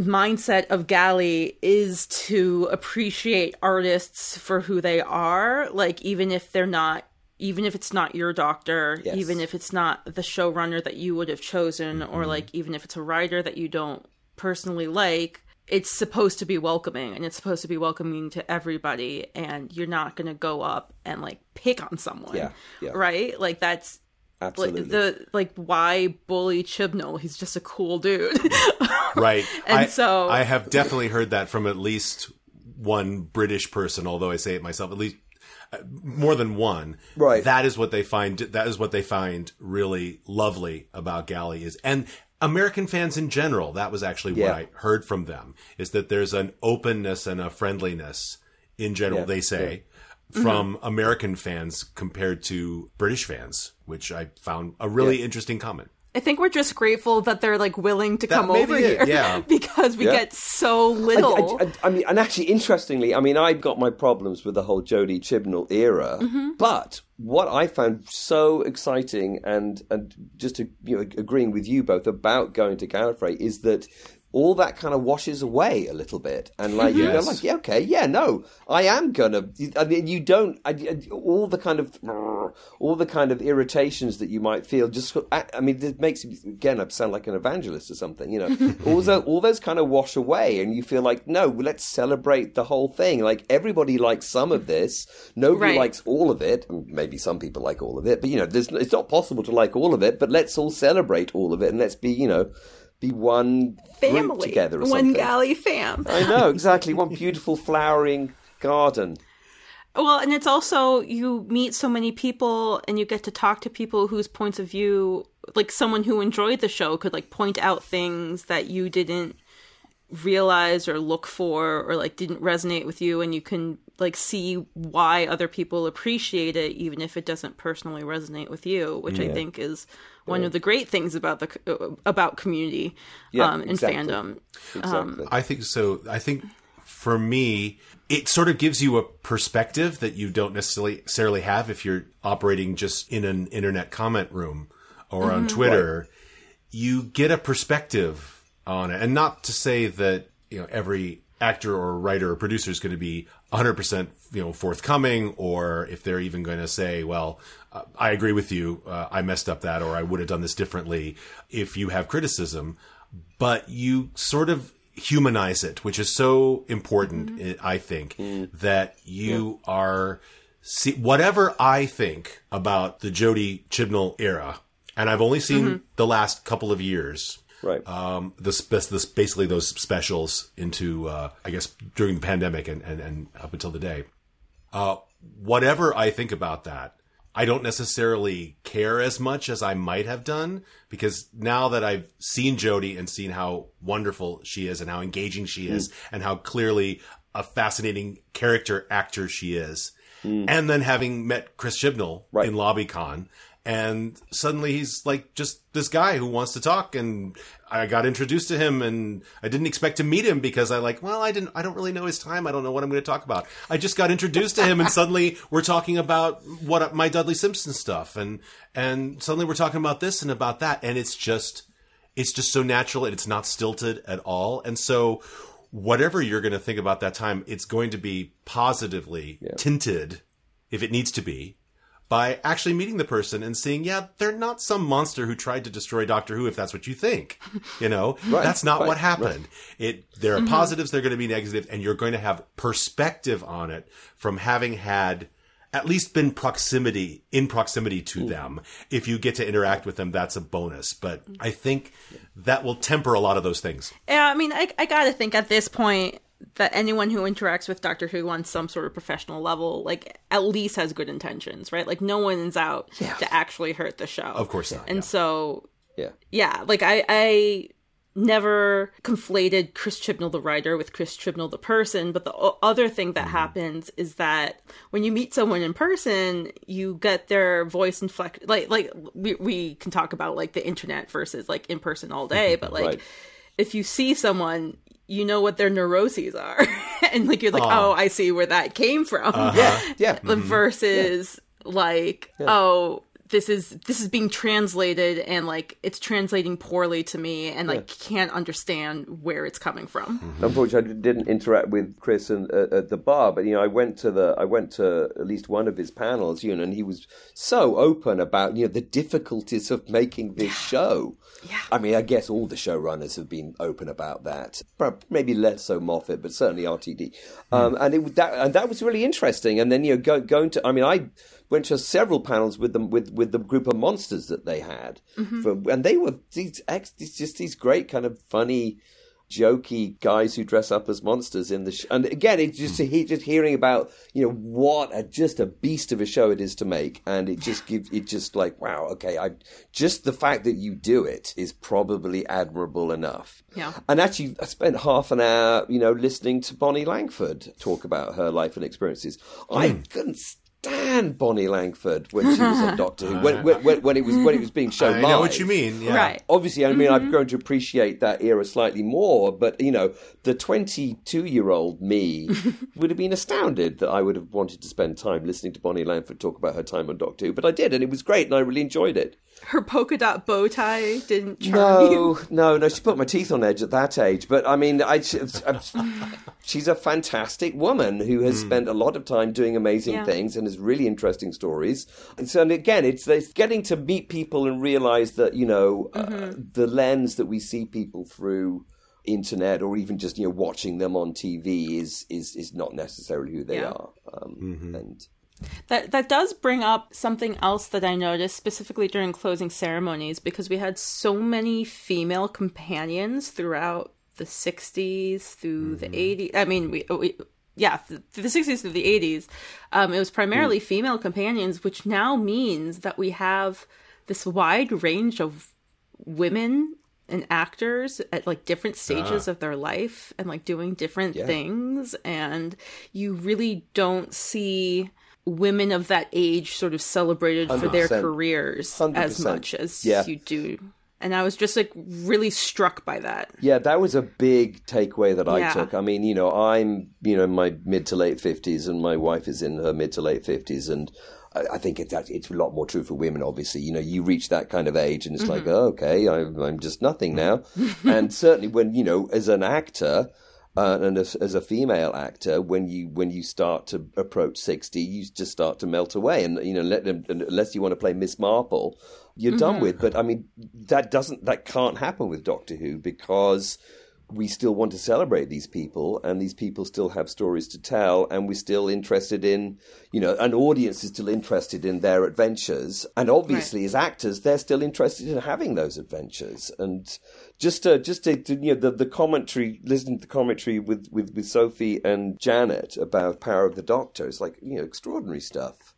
mindset of Gally is to appreciate artists for who they are, like even if they're not even if it's not your doctor, Yes. even if it's not the showrunner that you would have chosen, or Mm-hmm. like even if it's a writer that you don't personally like, it's supposed to be welcoming and it's supposed to be welcoming to everybody, and you're not going to go up and like pick on someone, Yeah, yeah. right? Like that's Absolutely. like the like why bully Chibnall? He's just a cool dude. Right. And I, so- I have definitely heard that from at least one British person, although I say it myself, at least uh, more than one. Right. That is what they find. That is what they find really lovely about Gally is, and American fans in general. That was actually what I heard from them is that there's an openness and a friendliness in general. Yeah, They say. Mm-hmm. From American fans compared to British fans, which I found a really Yeah. interesting comment. I think we're just grateful that they're like willing to That come over it, here, yeah. because we Yeah. get so little. I- I- I mean, and actually, interestingly, I mean, I've got my problems with the whole Jodie Chibnall era, Mm-hmm. but what I found so exciting and and just to, you know, agreeing with you both about going to Gallifrey is that all that kind of washes away a little bit, and like Yes. like, yeah, okay, yeah, no, I am gonna. I mean, you don't. I, I- all the kind of all the kind of irritations that you might feel. Just, I, I mean, it makes again, I sound like an evangelist or something. You know, all those all those kind of wash away, and you feel like, no, let's celebrate the whole thing. Like everybody likes some of this, nobody Right. likes all of it. Mm, maybe some people like all of it, but you know, there's, it's not possible to like all of it. But let's all celebrate all of it, and let's be, you know, be one group family together or one Gally fam. I know exactly one beautiful flowering garden. Well, and it's also you meet so many people and you get to talk to people whose points of view, like someone who enjoyed the show could like point out things that you didn't realize or look for or like didn't resonate with you and you can like see why other people appreciate it even if it doesn't personally resonate with you which i think is one of the great things about the uh, about community Yeah, um and exactly. fandom Exactly. I think so. I think for me, it sort of gives you a perspective that you don't necessarily necessarily have if you're operating just in an internet comment room or on Twitter. You get a perspective on it, and not to say that you know every actor or writer or producer is going to be 100% you know forthcoming or if they're even going to say well uh, i agree with you uh, i messed up that or i would have done this differently if you have criticism but you sort of humanize it, which is so important, I I think, that you are see whatever I think about the Jodie Chibnall era, and I've only seen the last couple of years. Right. Um, this, the basically those specials into uh, I guess during the pandemic and, and, and up until the day. Uh, whatever I think about that, I don't necessarily care as much as I might have done because now that I've seen Jodie and seen how wonderful she is and how engaging she is and how clearly a fascinating character actor she is, and then having met Chris Chibnall Right. in LobbyCon, and suddenly he's like just this guy who wants to talk and I got introduced to him and I didn't expect to meet him because I like well I didn't I don't really know his time. I don't know what I'm going to talk about. I just got introduced to him and suddenly we're talking about what my Dudley Simpson stuff and and suddenly we're talking about this and about that and it's just it's just so natural and it's not stilted at all. And so whatever you're going to think about that time it's going to be positively tinted if it needs to be by actually meeting the person and seeing, yeah, they're not some monster who tried to destroy Doctor Who if that's what you think. You know, that's not right, what happened. It there are mm-hmm. positives, there are going to be negatives, and you're going to have perspective on it from having had at least been proximity in proximity to mm. them. If you get to interact with them, that's a bonus. But mm. I think that will temper a lot of those things. Yeah, I mean, I, I gotta think at this point that anyone who interacts with Doctor Who on some sort of professional level, like, at least has good intentions, right? Like, no one's out to actually hurt the show. Of course not. And yeah. so, Yeah. yeah, like, I, I never conflated Chris Chibnall the writer with Chris Chibnall the person. But the o- other thing that mm-hmm. happens is that when you meet someone in person, you get their voice inflected. Like, like we, we can talk about like the internet versus like in person all day, mm-hmm. but like Right. if you see someone, you know what their neuroses are, and like you're like, oh. oh, I see where that came from. Uh-huh. Yeah. Yeah. Mm-hmm. Versus like, oh, this is this is being translated and like it's translating poorly to me and like can't understand where it's coming from. Mm-hmm. Unfortunately, I didn't interact with Chris and, uh, at the bar, but you know, I went to the I went to at least one of his panels, you know, and he was so open about you know the difficulties of making this show. Yeah. I mean, I guess all the showrunners have been open about that. Maybe less so Moffat, but certainly RTD. Um, and it that and that was really interesting. And then you know, go, going to I mean, I went to several panels with them with with the group of monsters that they had, for, and they were these ex, just these great kind of funny jokey guys who dress up as monsters in the sh- and again it's just he just hearing about you know what a just a beast of a show it is to make and it just gives it just like wow okay i just the fact that you do it is probably admirable enough. Yeah. and actually i spent half an hour you know listening to bonnie langford talk about her life and experiences. I hmm. couldn't stand bonnie langford when she was on doctor who when, when, when, when it was when it was being shown I live know what you mean. Yeah. Right. obviously, I mean, I've mm-hmm. grown to appreciate that era slightly more, but you know, the 22 year old me would have been astounded that I would have wanted to spend time listening to Bonnie Langford talk about her time on Doctor Who, but I did, and it was great, and I really enjoyed it. Her polka dot bow tie didn't charm you. No, no, no, she put my teeth on edge at that age, but I mean, I, she's a fantastic woman who has spent a lot of time doing amazing Yeah. things and has really interesting stories. And so, and again, it's, it's getting to meet people and realize that, you know, uh, the lens that we see people through internet or even just you know watching them on TV is is is not necessarily who they Yeah. are um, and That that does bring up something else that I noticed specifically during closing ceremonies because we had so many female companions throughout the 60s through the mm-hmm. 80s. I mean, we, we yeah, th- through the 60s through the 80s. Um, it was primarily mm. female companions, which now means that we have this wide range of women and actors at like different stages ah. of their life and like doing different things and you really don't see women of that age sort of celebrated for their 100%. careers as much as Yeah. you do and i was just like really struck by that Yeah, that was a big takeaway that I Yeah. took. I mean, you know, I'm, you know, in my mid to late 50s and my wife is in her mid to late 50s. And I, I think it's, it's a lot more true for women, obviously. You know, you reach that kind of age and it's like, Mm-hmm. oh, okay, I'm, I'm just nothing now. and certainly when, you know, as an actor, uh, and as, as a female actor, when you when you start to approach sixty, you just start to melt away, and you know, let unless you want to play Miss Marple, you're done with. But I mean, that doesn't that can't happen with Doctor Who because we still want to celebrate these people and these people still have stories to tell and we're still interested in you know an audience is still interested in their adventures and obviously right. as actors they're still interested in having those adventures and just to just to, to, you know the, the commentary listening to the commentary with, with with sophie and janet about power of the doctor is like you know extraordinary stuff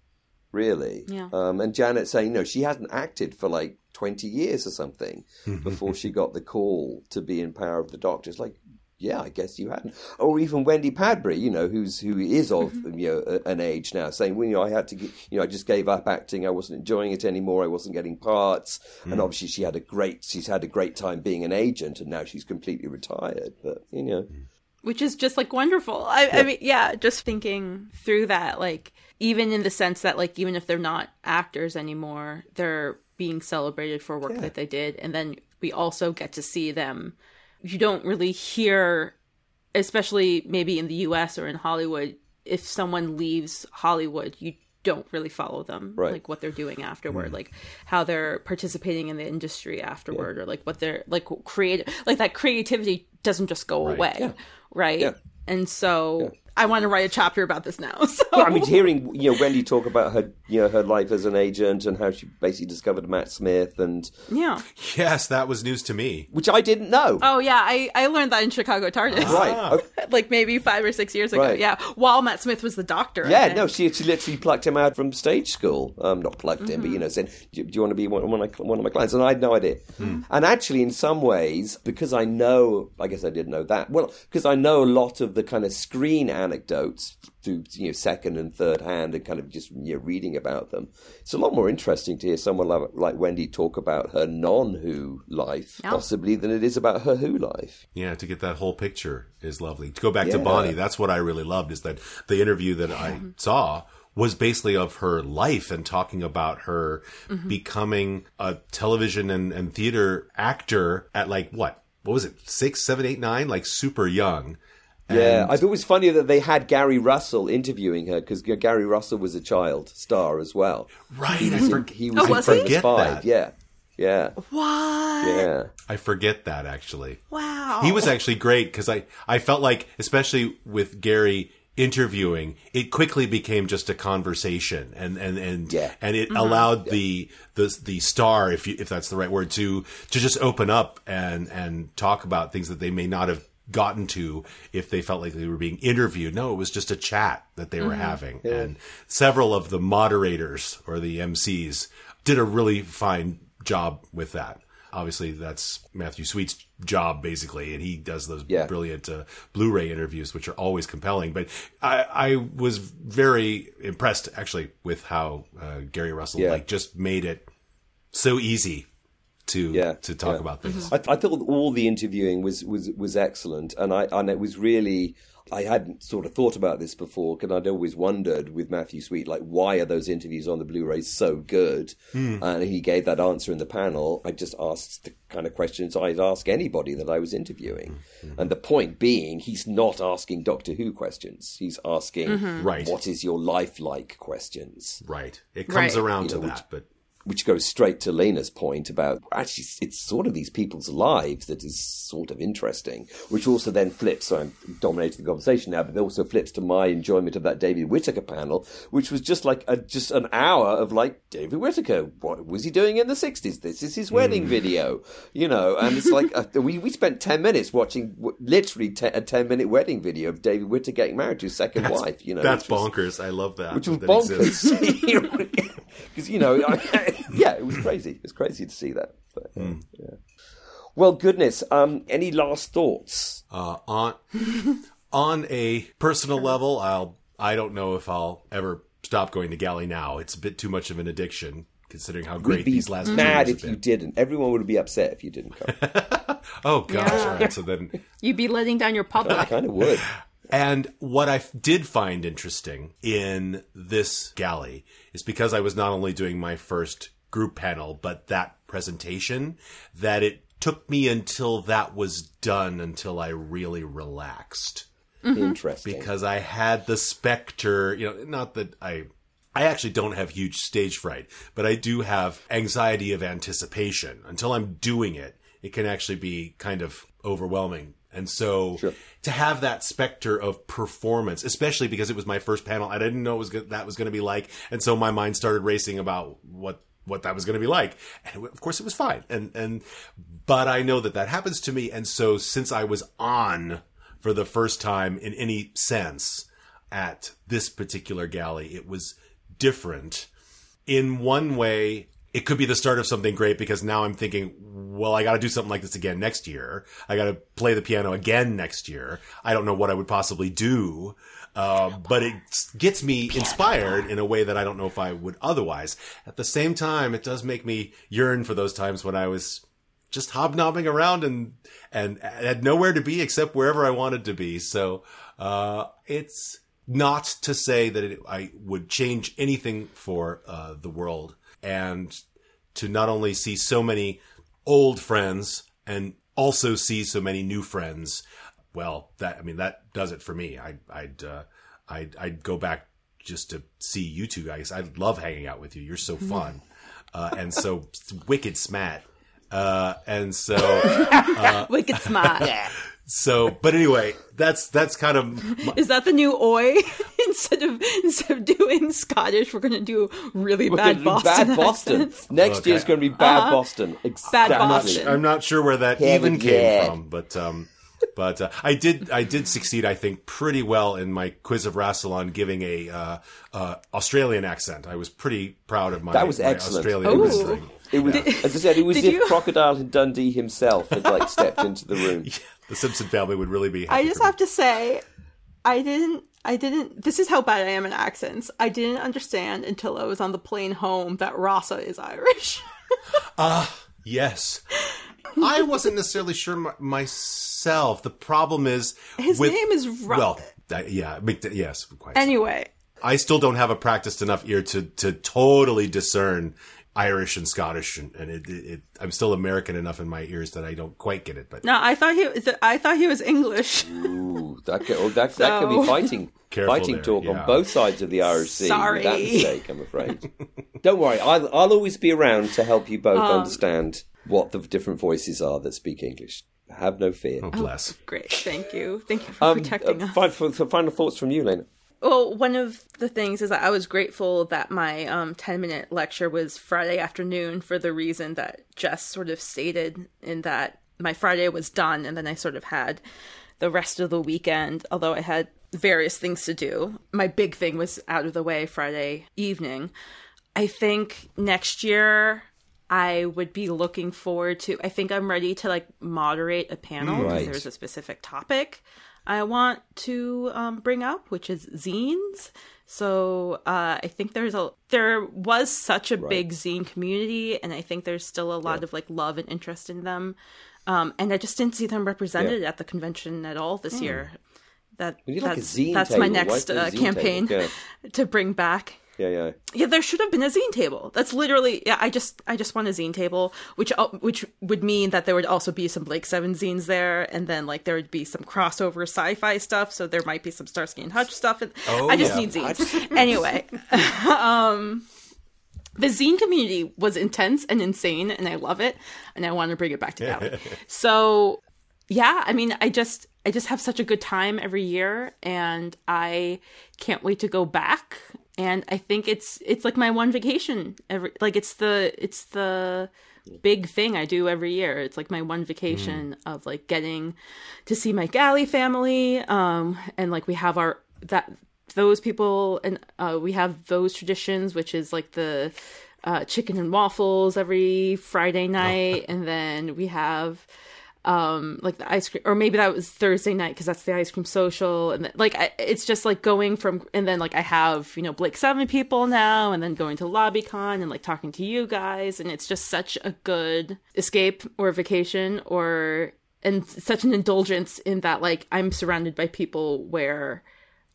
really yeah. um, and janet saying no she hadn't acted for like 20 years or something before she got the call to be in Power of the Doctor. It's like, yeah, I guess you hadn't. Or even Wendy Padbury, you know, who's who is of mm-hmm. you know an age now, saying, well, you know, I had to, you know, I just gave up acting. I wasn't enjoying it anymore. I wasn't getting parts, mm. and obviously she had a great, she's had a great time being an agent, and now she's completely retired. But you know, which is just like wonderful. I, yeah. I mean, yeah, just thinking through that, like even in the sense that like even if they're not actors anymore, they're being celebrated for work yeah. that they did and then we also get to see them you don't really hear especially maybe in the US or in Hollywood if someone leaves Hollywood you don't really follow them right. like what they're doing afterward mm. like how they're participating in the industry afterward yeah. or like what they're like create like that creativity doesn't just go right. away yeah. right and so I want to write a chapter about this now. So. Well, I mean, hearing you know Wendy talk about her you know her life as an agent and how she basically discovered Matt Smith and yeah, yes, that was news to me, which I didn't know. Oh yeah, I I learned that in Chicago TARDIS, right? Ah. like maybe five or six years ago. Right. Yeah, while Matt Smith was the doctor. Yeah, no, she she literally plucked him out from stage school. Um, not plucked mm-hmm. him, but you know, said, do, do, you want to be one, one, of my, one of my clients?" And I had no idea. Hmm. And actually, in some ways, because I know, I guess I didn't know that. Well, because I know a lot of the kind of screen anecdotes through you know second and third hand and kind of just you know, reading about them. It's a lot more interesting to hear someone like, like Wendy talk about her non-Who life, yeah. possibly, than it is about her Who life. Yeah, to get that whole picture is lovely. To go back yeah. to Bonnie, that's what I really loved is that the interview that I saw was basically of her life and talking about her mm-hmm. becoming a television and, and theater actor at like what what was it six seven eight nine like super young yeah, I thought it was funny that they had Gary Russell interviewing her because Gary Russell was a child star as well. Right, he was, in, he was oh, was in he? five. That. Yeah, yeah. What? Yeah, I forget that actually. Wow, he was actually great because I I felt like especially with Gary interviewing, it quickly became just a conversation, and and and yeah. and it mm-hmm. allowed yeah. the the the star, if you, if that's the right word, to to just open up and and talk about things that they may not have gotten to if they felt like they were being interviewed. No, it was just a chat that they were mm-hmm. having. Yeah. And several of the moderators or the MCs did a really fine job with that. Obviously, that's Matthew Sweet's job, basically, and he does those yeah. brilliant uh, Blu-ray interviews, which are always compelling. But I, I was very impressed, actually, with how uh, Gary Russell yeah. like just made it so easy to yeah, to talk yeah. about things. Mm-hmm. I, I, thought all the interviewing was was was excellent, and I and it was really. I hadn't sort of thought about this before because I'd always wondered with Matthew Sweet, like, why are those interviews on the Blu-rays so good? Mm. And he gave that answer in the panel. I just asked the kind of questions I'd ask anybody that I was interviewing. Mm-hmm. And the point being, he's not asking Doctor Who questions. He's asking, mm-hmm. right. what is your life like questions. Right. It comes right. around you to know, that, which, but which goes straight to Lena's point about actually it's sort of these people's lives that is sort of interesting, which also then flips. So I'm dominating the conversation now, but it also flips to my enjoyment of that David Whitaker panel, which was just like a, just an hour of like David Whitaker. What was he doing in the '60s? This is his wedding mm. video, you know. And it's like uh, we we spent ten minutes watching literally te- a ten minute wedding video of David Whitaker getting married to his second that's, wife. You know, that's bonkers. Was, I love that. Which was that bonkers. because you know, I, yeah, it was crazy. It was crazy to see that. But, mm. yeah. Well, goodness. Um, any last thoughts? Uh, on on a personal level, I'll I don't know if I'll ever stop going to Gally now. It's a bit too much of an addiction considering how great these last mad if you didn't. Everyone would be upset if you didn't come. oh gosh! Yeah. All right, so then you'd be letting down your public. I kind of would. And what I did find interesting in this Gally is because I was not only doing my first group panel, but that presentation, that it took me until that was done until I really relaxed. Mm-hmm. Interesting. Because I had the specter, you know, not that I I actually don't have huge stage fright, but I do have anxiety of anticipation. Until I'm doing it, it can actually be kind of overwhelming And so Sure. to have that specter of performance, especially because it was my first panel, I didn't know it was go- that was going to be like, and so my mind started racing about what what that was going to be like. And of course, it was fine. And and but I know that that happens to me, and so since I was on for the first time in any sense at this particular Gally, it was different in one way, it could be the start of something great because now I'm thinking, well, I got to do something like this again next year. I got to play the piano again next year. I don't know what I would possibly do, uh, but it gets me inspired in a way that I don't know if I would otherwise. At the same time, it does make me yearn for those times when I was just hobnobbing around and and had nowhere to be except wherever I wanted to be. So uh, it's not to say that it, I would change anything for uh, the world, and to not only see so many old friends and also see so many new friends. Well, that I mean that does it for me. I, I'd uh, I'd I'd go back just to see you two guys. I love hanging out with you. You're so fun, uh, and so wicked smat. Uh, and so Wicked smart. so, but anyway, that's that's kind of my, Is that the new oi? Instead of instead of doing Scottish, we're gonna do really We're bad gonna do Boston. bad Boston. accents. Next Okay. year's going to be bad Uh-huh. Boston. Exactly. Boston. I'm not sure where that Yeah, even came yeah. from, but um, but uh, I did I did succeed I think pretty well in my quiz of Rassilon giving a uh, uh, Australian accent. I was pretty proud of my That was my excellent. Australian Ooh. rendering. It was, as I said, it was as Did if you- Crocodile Dundee himself had like stepped into the room. The Simpson family would really be. I just for me. have to say, I didn't. I didn't. This is how bad I am in accents. I didn't understand until I was on the plane home that Rasa is Irish. Uh yes. I wasn't necessarily sure my, myself. The problem is His with- name is Ru- well, that, yeah, yes, quite. anyway, I still don't have a practiced enough ear to to totally discern Irish and Scottish, and, and it, it, it, I'm still American enough in my ears that I don't quite get it. But no, I thought he, I thought he was English. Ooh, that could, oh, that, that could be fighting, Careful fighting there, talk yeah. on both sides of the Irish Sea. Sorry. That mistake, I'm afraid. Don't worry, I'll, I'll always be around to help you both Um, understand what the different voices are that speak English. Have no fear. oh, bless. Great, thank you, thank you for Um, protecting uh, us. fin- for, for final thoughts from you, Lena. Well, one of the things is that I was grateful that my um, 10 minute lecture was Friday afternoon for the reason that Jess sort of stated, in that my Friday was done and then I sort of had the rest of the weekend, although I had various things to do. My big thing was out of the way Friday evening. I think next year I would be looking forward to. I think I'm ready to like moderate a panel because Right. there's a specific topic I want to um, bring up, which is zines. So uh, I think there's a there was such a big zine community, and I think there's still a lot of like love and interest in them. Um, and I just didn't see them represented at the convention at all this year. That need like that's, that's table. my next uh, campaign to bring back. Yeah, yeah, yeah. There should have been a zine table. That's literally yeah. I just I just want a zine table, which which would mean that there would also be some Blake Seven zines there, and then like there would be some crossover sci-fi stuff. So there might be some Starsky and Hutch stuff. And Oh, I just yeah. need zines anyway. um, the zine community was intense and insane, and I love it, and I want to bring it back to so yeah i mean i just i just have such a good time every year and i can't wait to go back and i think it's it's like my one vacation every like it's the it's the big thing i do every year. It's like my one vacation of like getting to see my Gally family um and like we have our that those people and uh we have those traditions which is like the uh chicken and waffles every friday night. And then we have um like the ice cream or maybe that was thursday night because that's the ice cream social and then, like I, it's just like going from and then like i have you know blake seven people now and then going to lobbycon and like talking to you guys and it's just such a good escape or vacation or and such an indulgence in that like i'm surrounded by people where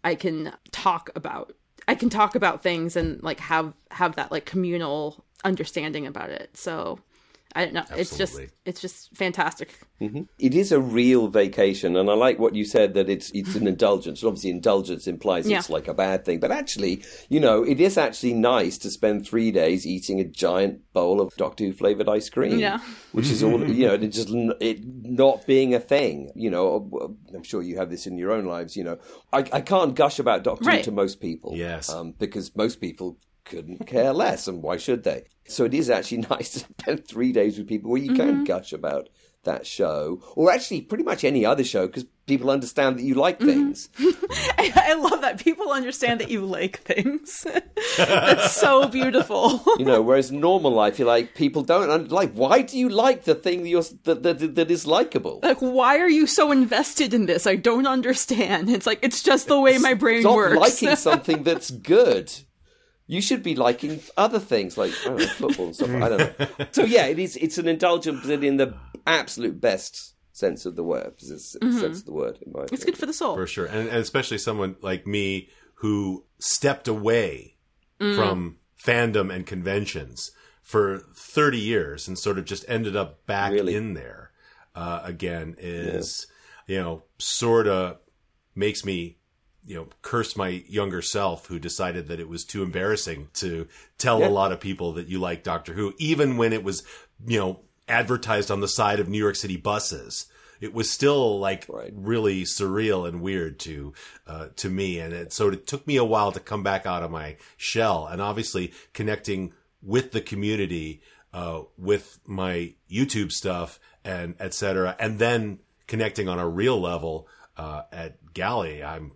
i can talk about i can talk about things and like have have that like communal understanding about it. So I don't know. It's just it's just fantastic. It is a real vacation, and I like what you said that it's it's an indulgence. And obviously, indulgence implies Yeah. it's like a bad thing, but actually, you know, it is actually nice to spend three days eating a giant bowl of Doctor Who flavored ice cream. Yeah. which is all you know. It just it not being a thing. You know, I'm sure you have this in your own lives. You know, I, I can't gush about Doctor Who Right. to most people. Yes. um, because most people couldn't care less, and why should they? So it is actually nice to spend three days with people where you can mm-hmm. gush about that show, or actually pretty much any other show, because people understand that you like mm-hmm. things. I, I love that people understand that you like things. That's so beautiful. You know, whereas normal life, you're like people don't like. Why do you like the thing that you're that that, that is likable? like, why are you so invested in this? I don't understand. It's like it's just the way my brain Stop works. liking something that's good. You should be liking other things like I don't know, football and stuff. I don't know. So yeah, it is. It's an indulgence, but in the absolute best sense of the word. Sense of the word, in my Mm-hmm. it's good for the soul. for sure, and, and especially someone like me who stepped away Mm. from fandom and conventions for 30 years and sort of just ended up back Really? in there uh, again is you know sort of makes me you know curse my younger self who decided that it was too embarrassing to tell Yeah. a lot of people that you like Doctor Who even when it was you know advertised on the side of New York City buses it was still like Right. really surreal and weird to uh, to me and it so it took me a while to come back out of my shell and obviously connecting with the community uh, with my YouTube stuff and etc and then connecting on a real level uh, at Gally I'm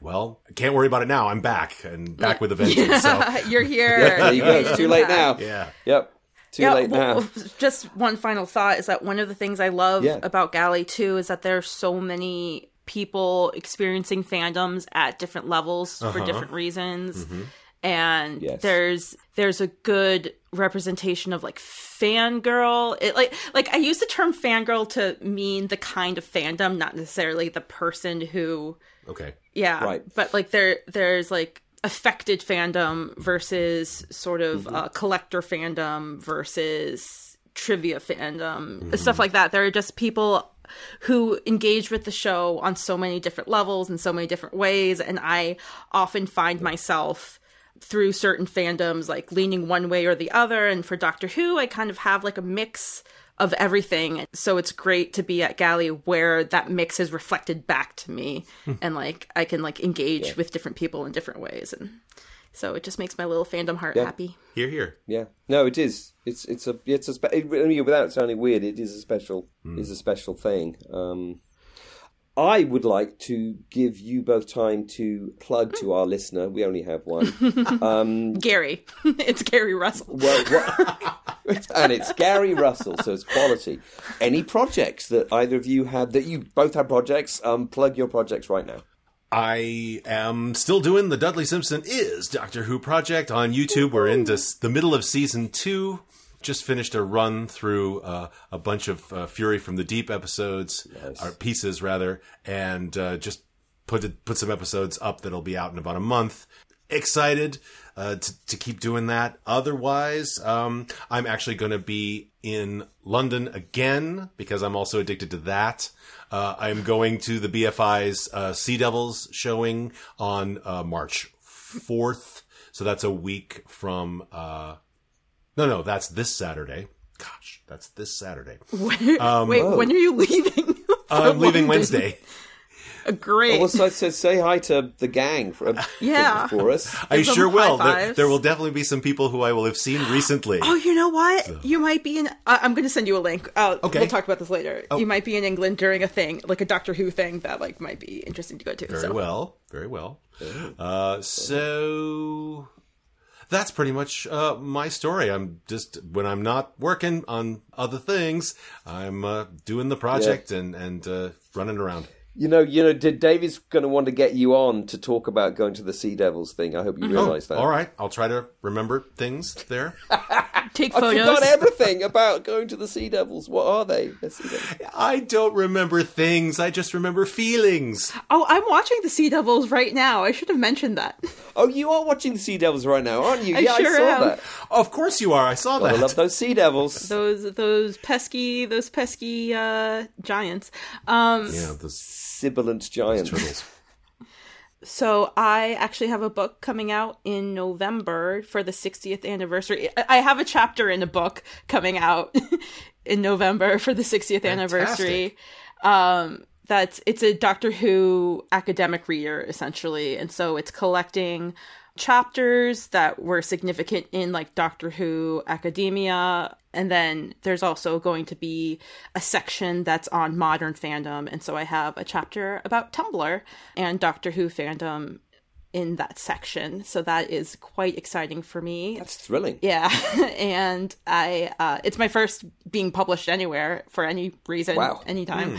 well I can't worry about it now I'm back and back with a vengeance so You're here. There you go. It's too late now. yeah Yep. Too Yeah, late well, now. just one final thought is that one of the things I love Yeah. about Gally too is that there's so many people experiencing fandoms at different levels for uh-huh. different reasons. Mm-hmm. And Yes. there's there's a good representation of like fangirl. It like like I use the term fangirl to mean the kind of fandom, not necessarily the person who okay yeah Right. but like there there's like affected fandom versus sort of uh, collector fandom versus trivia fandom stuff like that there are just people who engage with the show on so many different levels in so many different ways and i often find myself through certain fandoms like leaning one way or the other and for doctor who i kind of have like a mix of everything so it's great to be at Gally where that mix is reflected back to me and like i can like engage with different people in different ways and so it just makes my little fandom heart happy here here Yeah. No, it is. It's it's a it's a spe- it, I mean, without sounding weird. It is a special is a special thing. Um, I would like to give you both time to plug to our listener. We only have one. gary it's gary russell Well, what, and it's Gary Russell, so it's quality. Any projects that either of you have that you both have projects? Um, plug your projects right now. I am still doing the Dudley Simpson is Doctor Who project on YouTube. We're into the middle of season two. Just finished a run through uh, a bunch of uh, Fury from the Deep episodes, or pieces rather, and uh, just put it, put some episodes up that'll be out in about a month. Excited uh, to, to keep doing that. Otherwise, um, I'm actually going to be in London again because I'm also addicted to that. Uh, I'm going to the BFI's uh, Sea Devils showing on uh, March 4th. So that's a week from. No, no, that's this Saturday. Gosh, that's this Saturday. wait when are you leaving I'm For leaving Wednesday. Uh, great Well, so, so say hi to the gang for, Yeah. for, for us. I Give sure will. There, there will definitely be some people who I will have seen recently. Oh, you know what? You might be in. Uh, I'm going to send you a link. Uh, Okay. We'll talk about this later. You might be in England during a thing, like a Doctor Who thing that like might be interesting to go to. Very so. well. Very well. Uh, so that's pretty much uh, my story. I'm just when I'm not working on other things, I'm uh, doing the project and and uh, running around. You know, you know, did David's going to want to get you on to talk about going to the Sea Devils thing. I hope you realise that. All right, I'll try to remember things there. Take I photos. forgot everything about going to the Sea Devils. What are they? The Sea Devils. I don't remember things. I just remember feelings. Oh, I'm watching the Sea Devils right now. I should have mentioned that. Oh, you are watching the Sea Devils right now, aren't you? I yeah, sure I saw am. that. Of course you are. I saw I that. I love those Sea Devils. Those those pesky those pesky uh, giants. Um, yeah, the Sibilant giants. turtles. So I actually have a book coming out in November for the 60th anniversary. I- I have a chapter in a book coming out in November for the 60th anniversary. Um that's it's a Doctor Who academic reader essentially, and so it's collecting chapters that were significant in like Doctor Who academia and then there's also going to be a section that's on modern fandom and so I have a chapter about Tumblr and Doctor Who fandom in that section so that is quite exciting for me That's thrilling. yeah and I uh it's my first being published anywhere for any reason Wow. anytime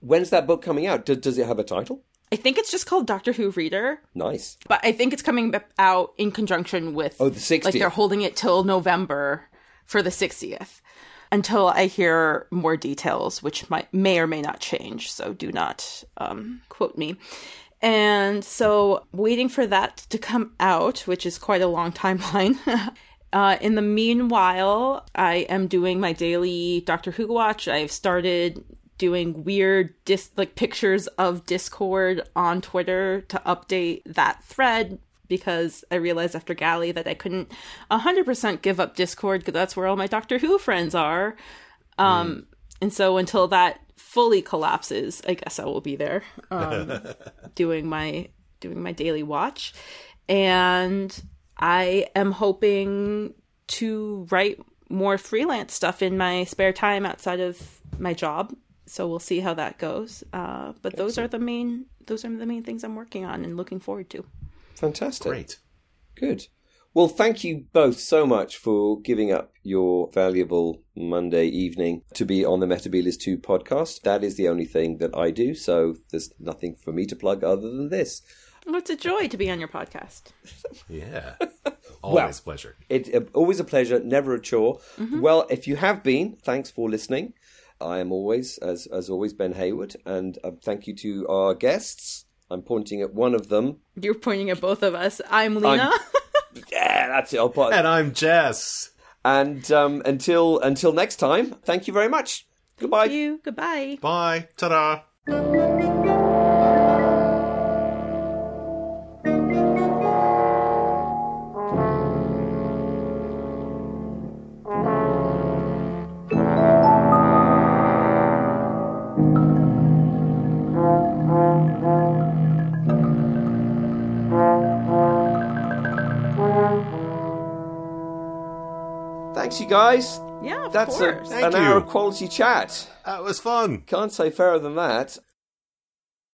When's that book coming out? Does, does it have a title? I think it's just called Doctor Who Reader Nice. but I think it's coming out in conjunction with Oh, the 60th. Like they're holding it till November for the 60th until I hear more details, which might may or may not change. So do not um, quote me. And so waiting for that to come out, which is quite a long timeline. Uh, in the meanwhile, I am doing my daily Doctor Who watch. I've started doing weird dis- like pictures of Discord on Twitter to update that thread because I realized after Gally that I couldn't 100% give up Discord because that's where all my Doctor Who friends are. Um, And so until that fully collapses, I guess I will be there um, doing my doing my daily watch. And I am hoping to write more freelance stuff in my spare time outside of my job. So we'll see how that goes. Uh, but those are the main those are the main things I'm working on and looking forward to. Fantastic. Great. Good. Well, thank you both so much for giving up your valuable Monday evening to be on the Metebelis 2 podcast. That is the only thing that I do, so there's nothing for me to plug other than this. Well, it's a joy to be on your podcast. Yeah. Always pleasure. It's uh, always a pleasure, never a chore. Well, if you have been, thanks for listening. I am always, as as always, Ben Hayward, and uh, thank you to our guests. I'm pointing at one of them. You're pointing at both of us. I'm Lena. Yeah, that's it. I'll put. And I'm Jess. And um, until until next time, thank you very much. Goodbye. you. Goodbye. Bye. Ta-da. You guys. Yeah, of That's a, course. an Thank hour of quality chat. That was fun. Can't say fairer than that.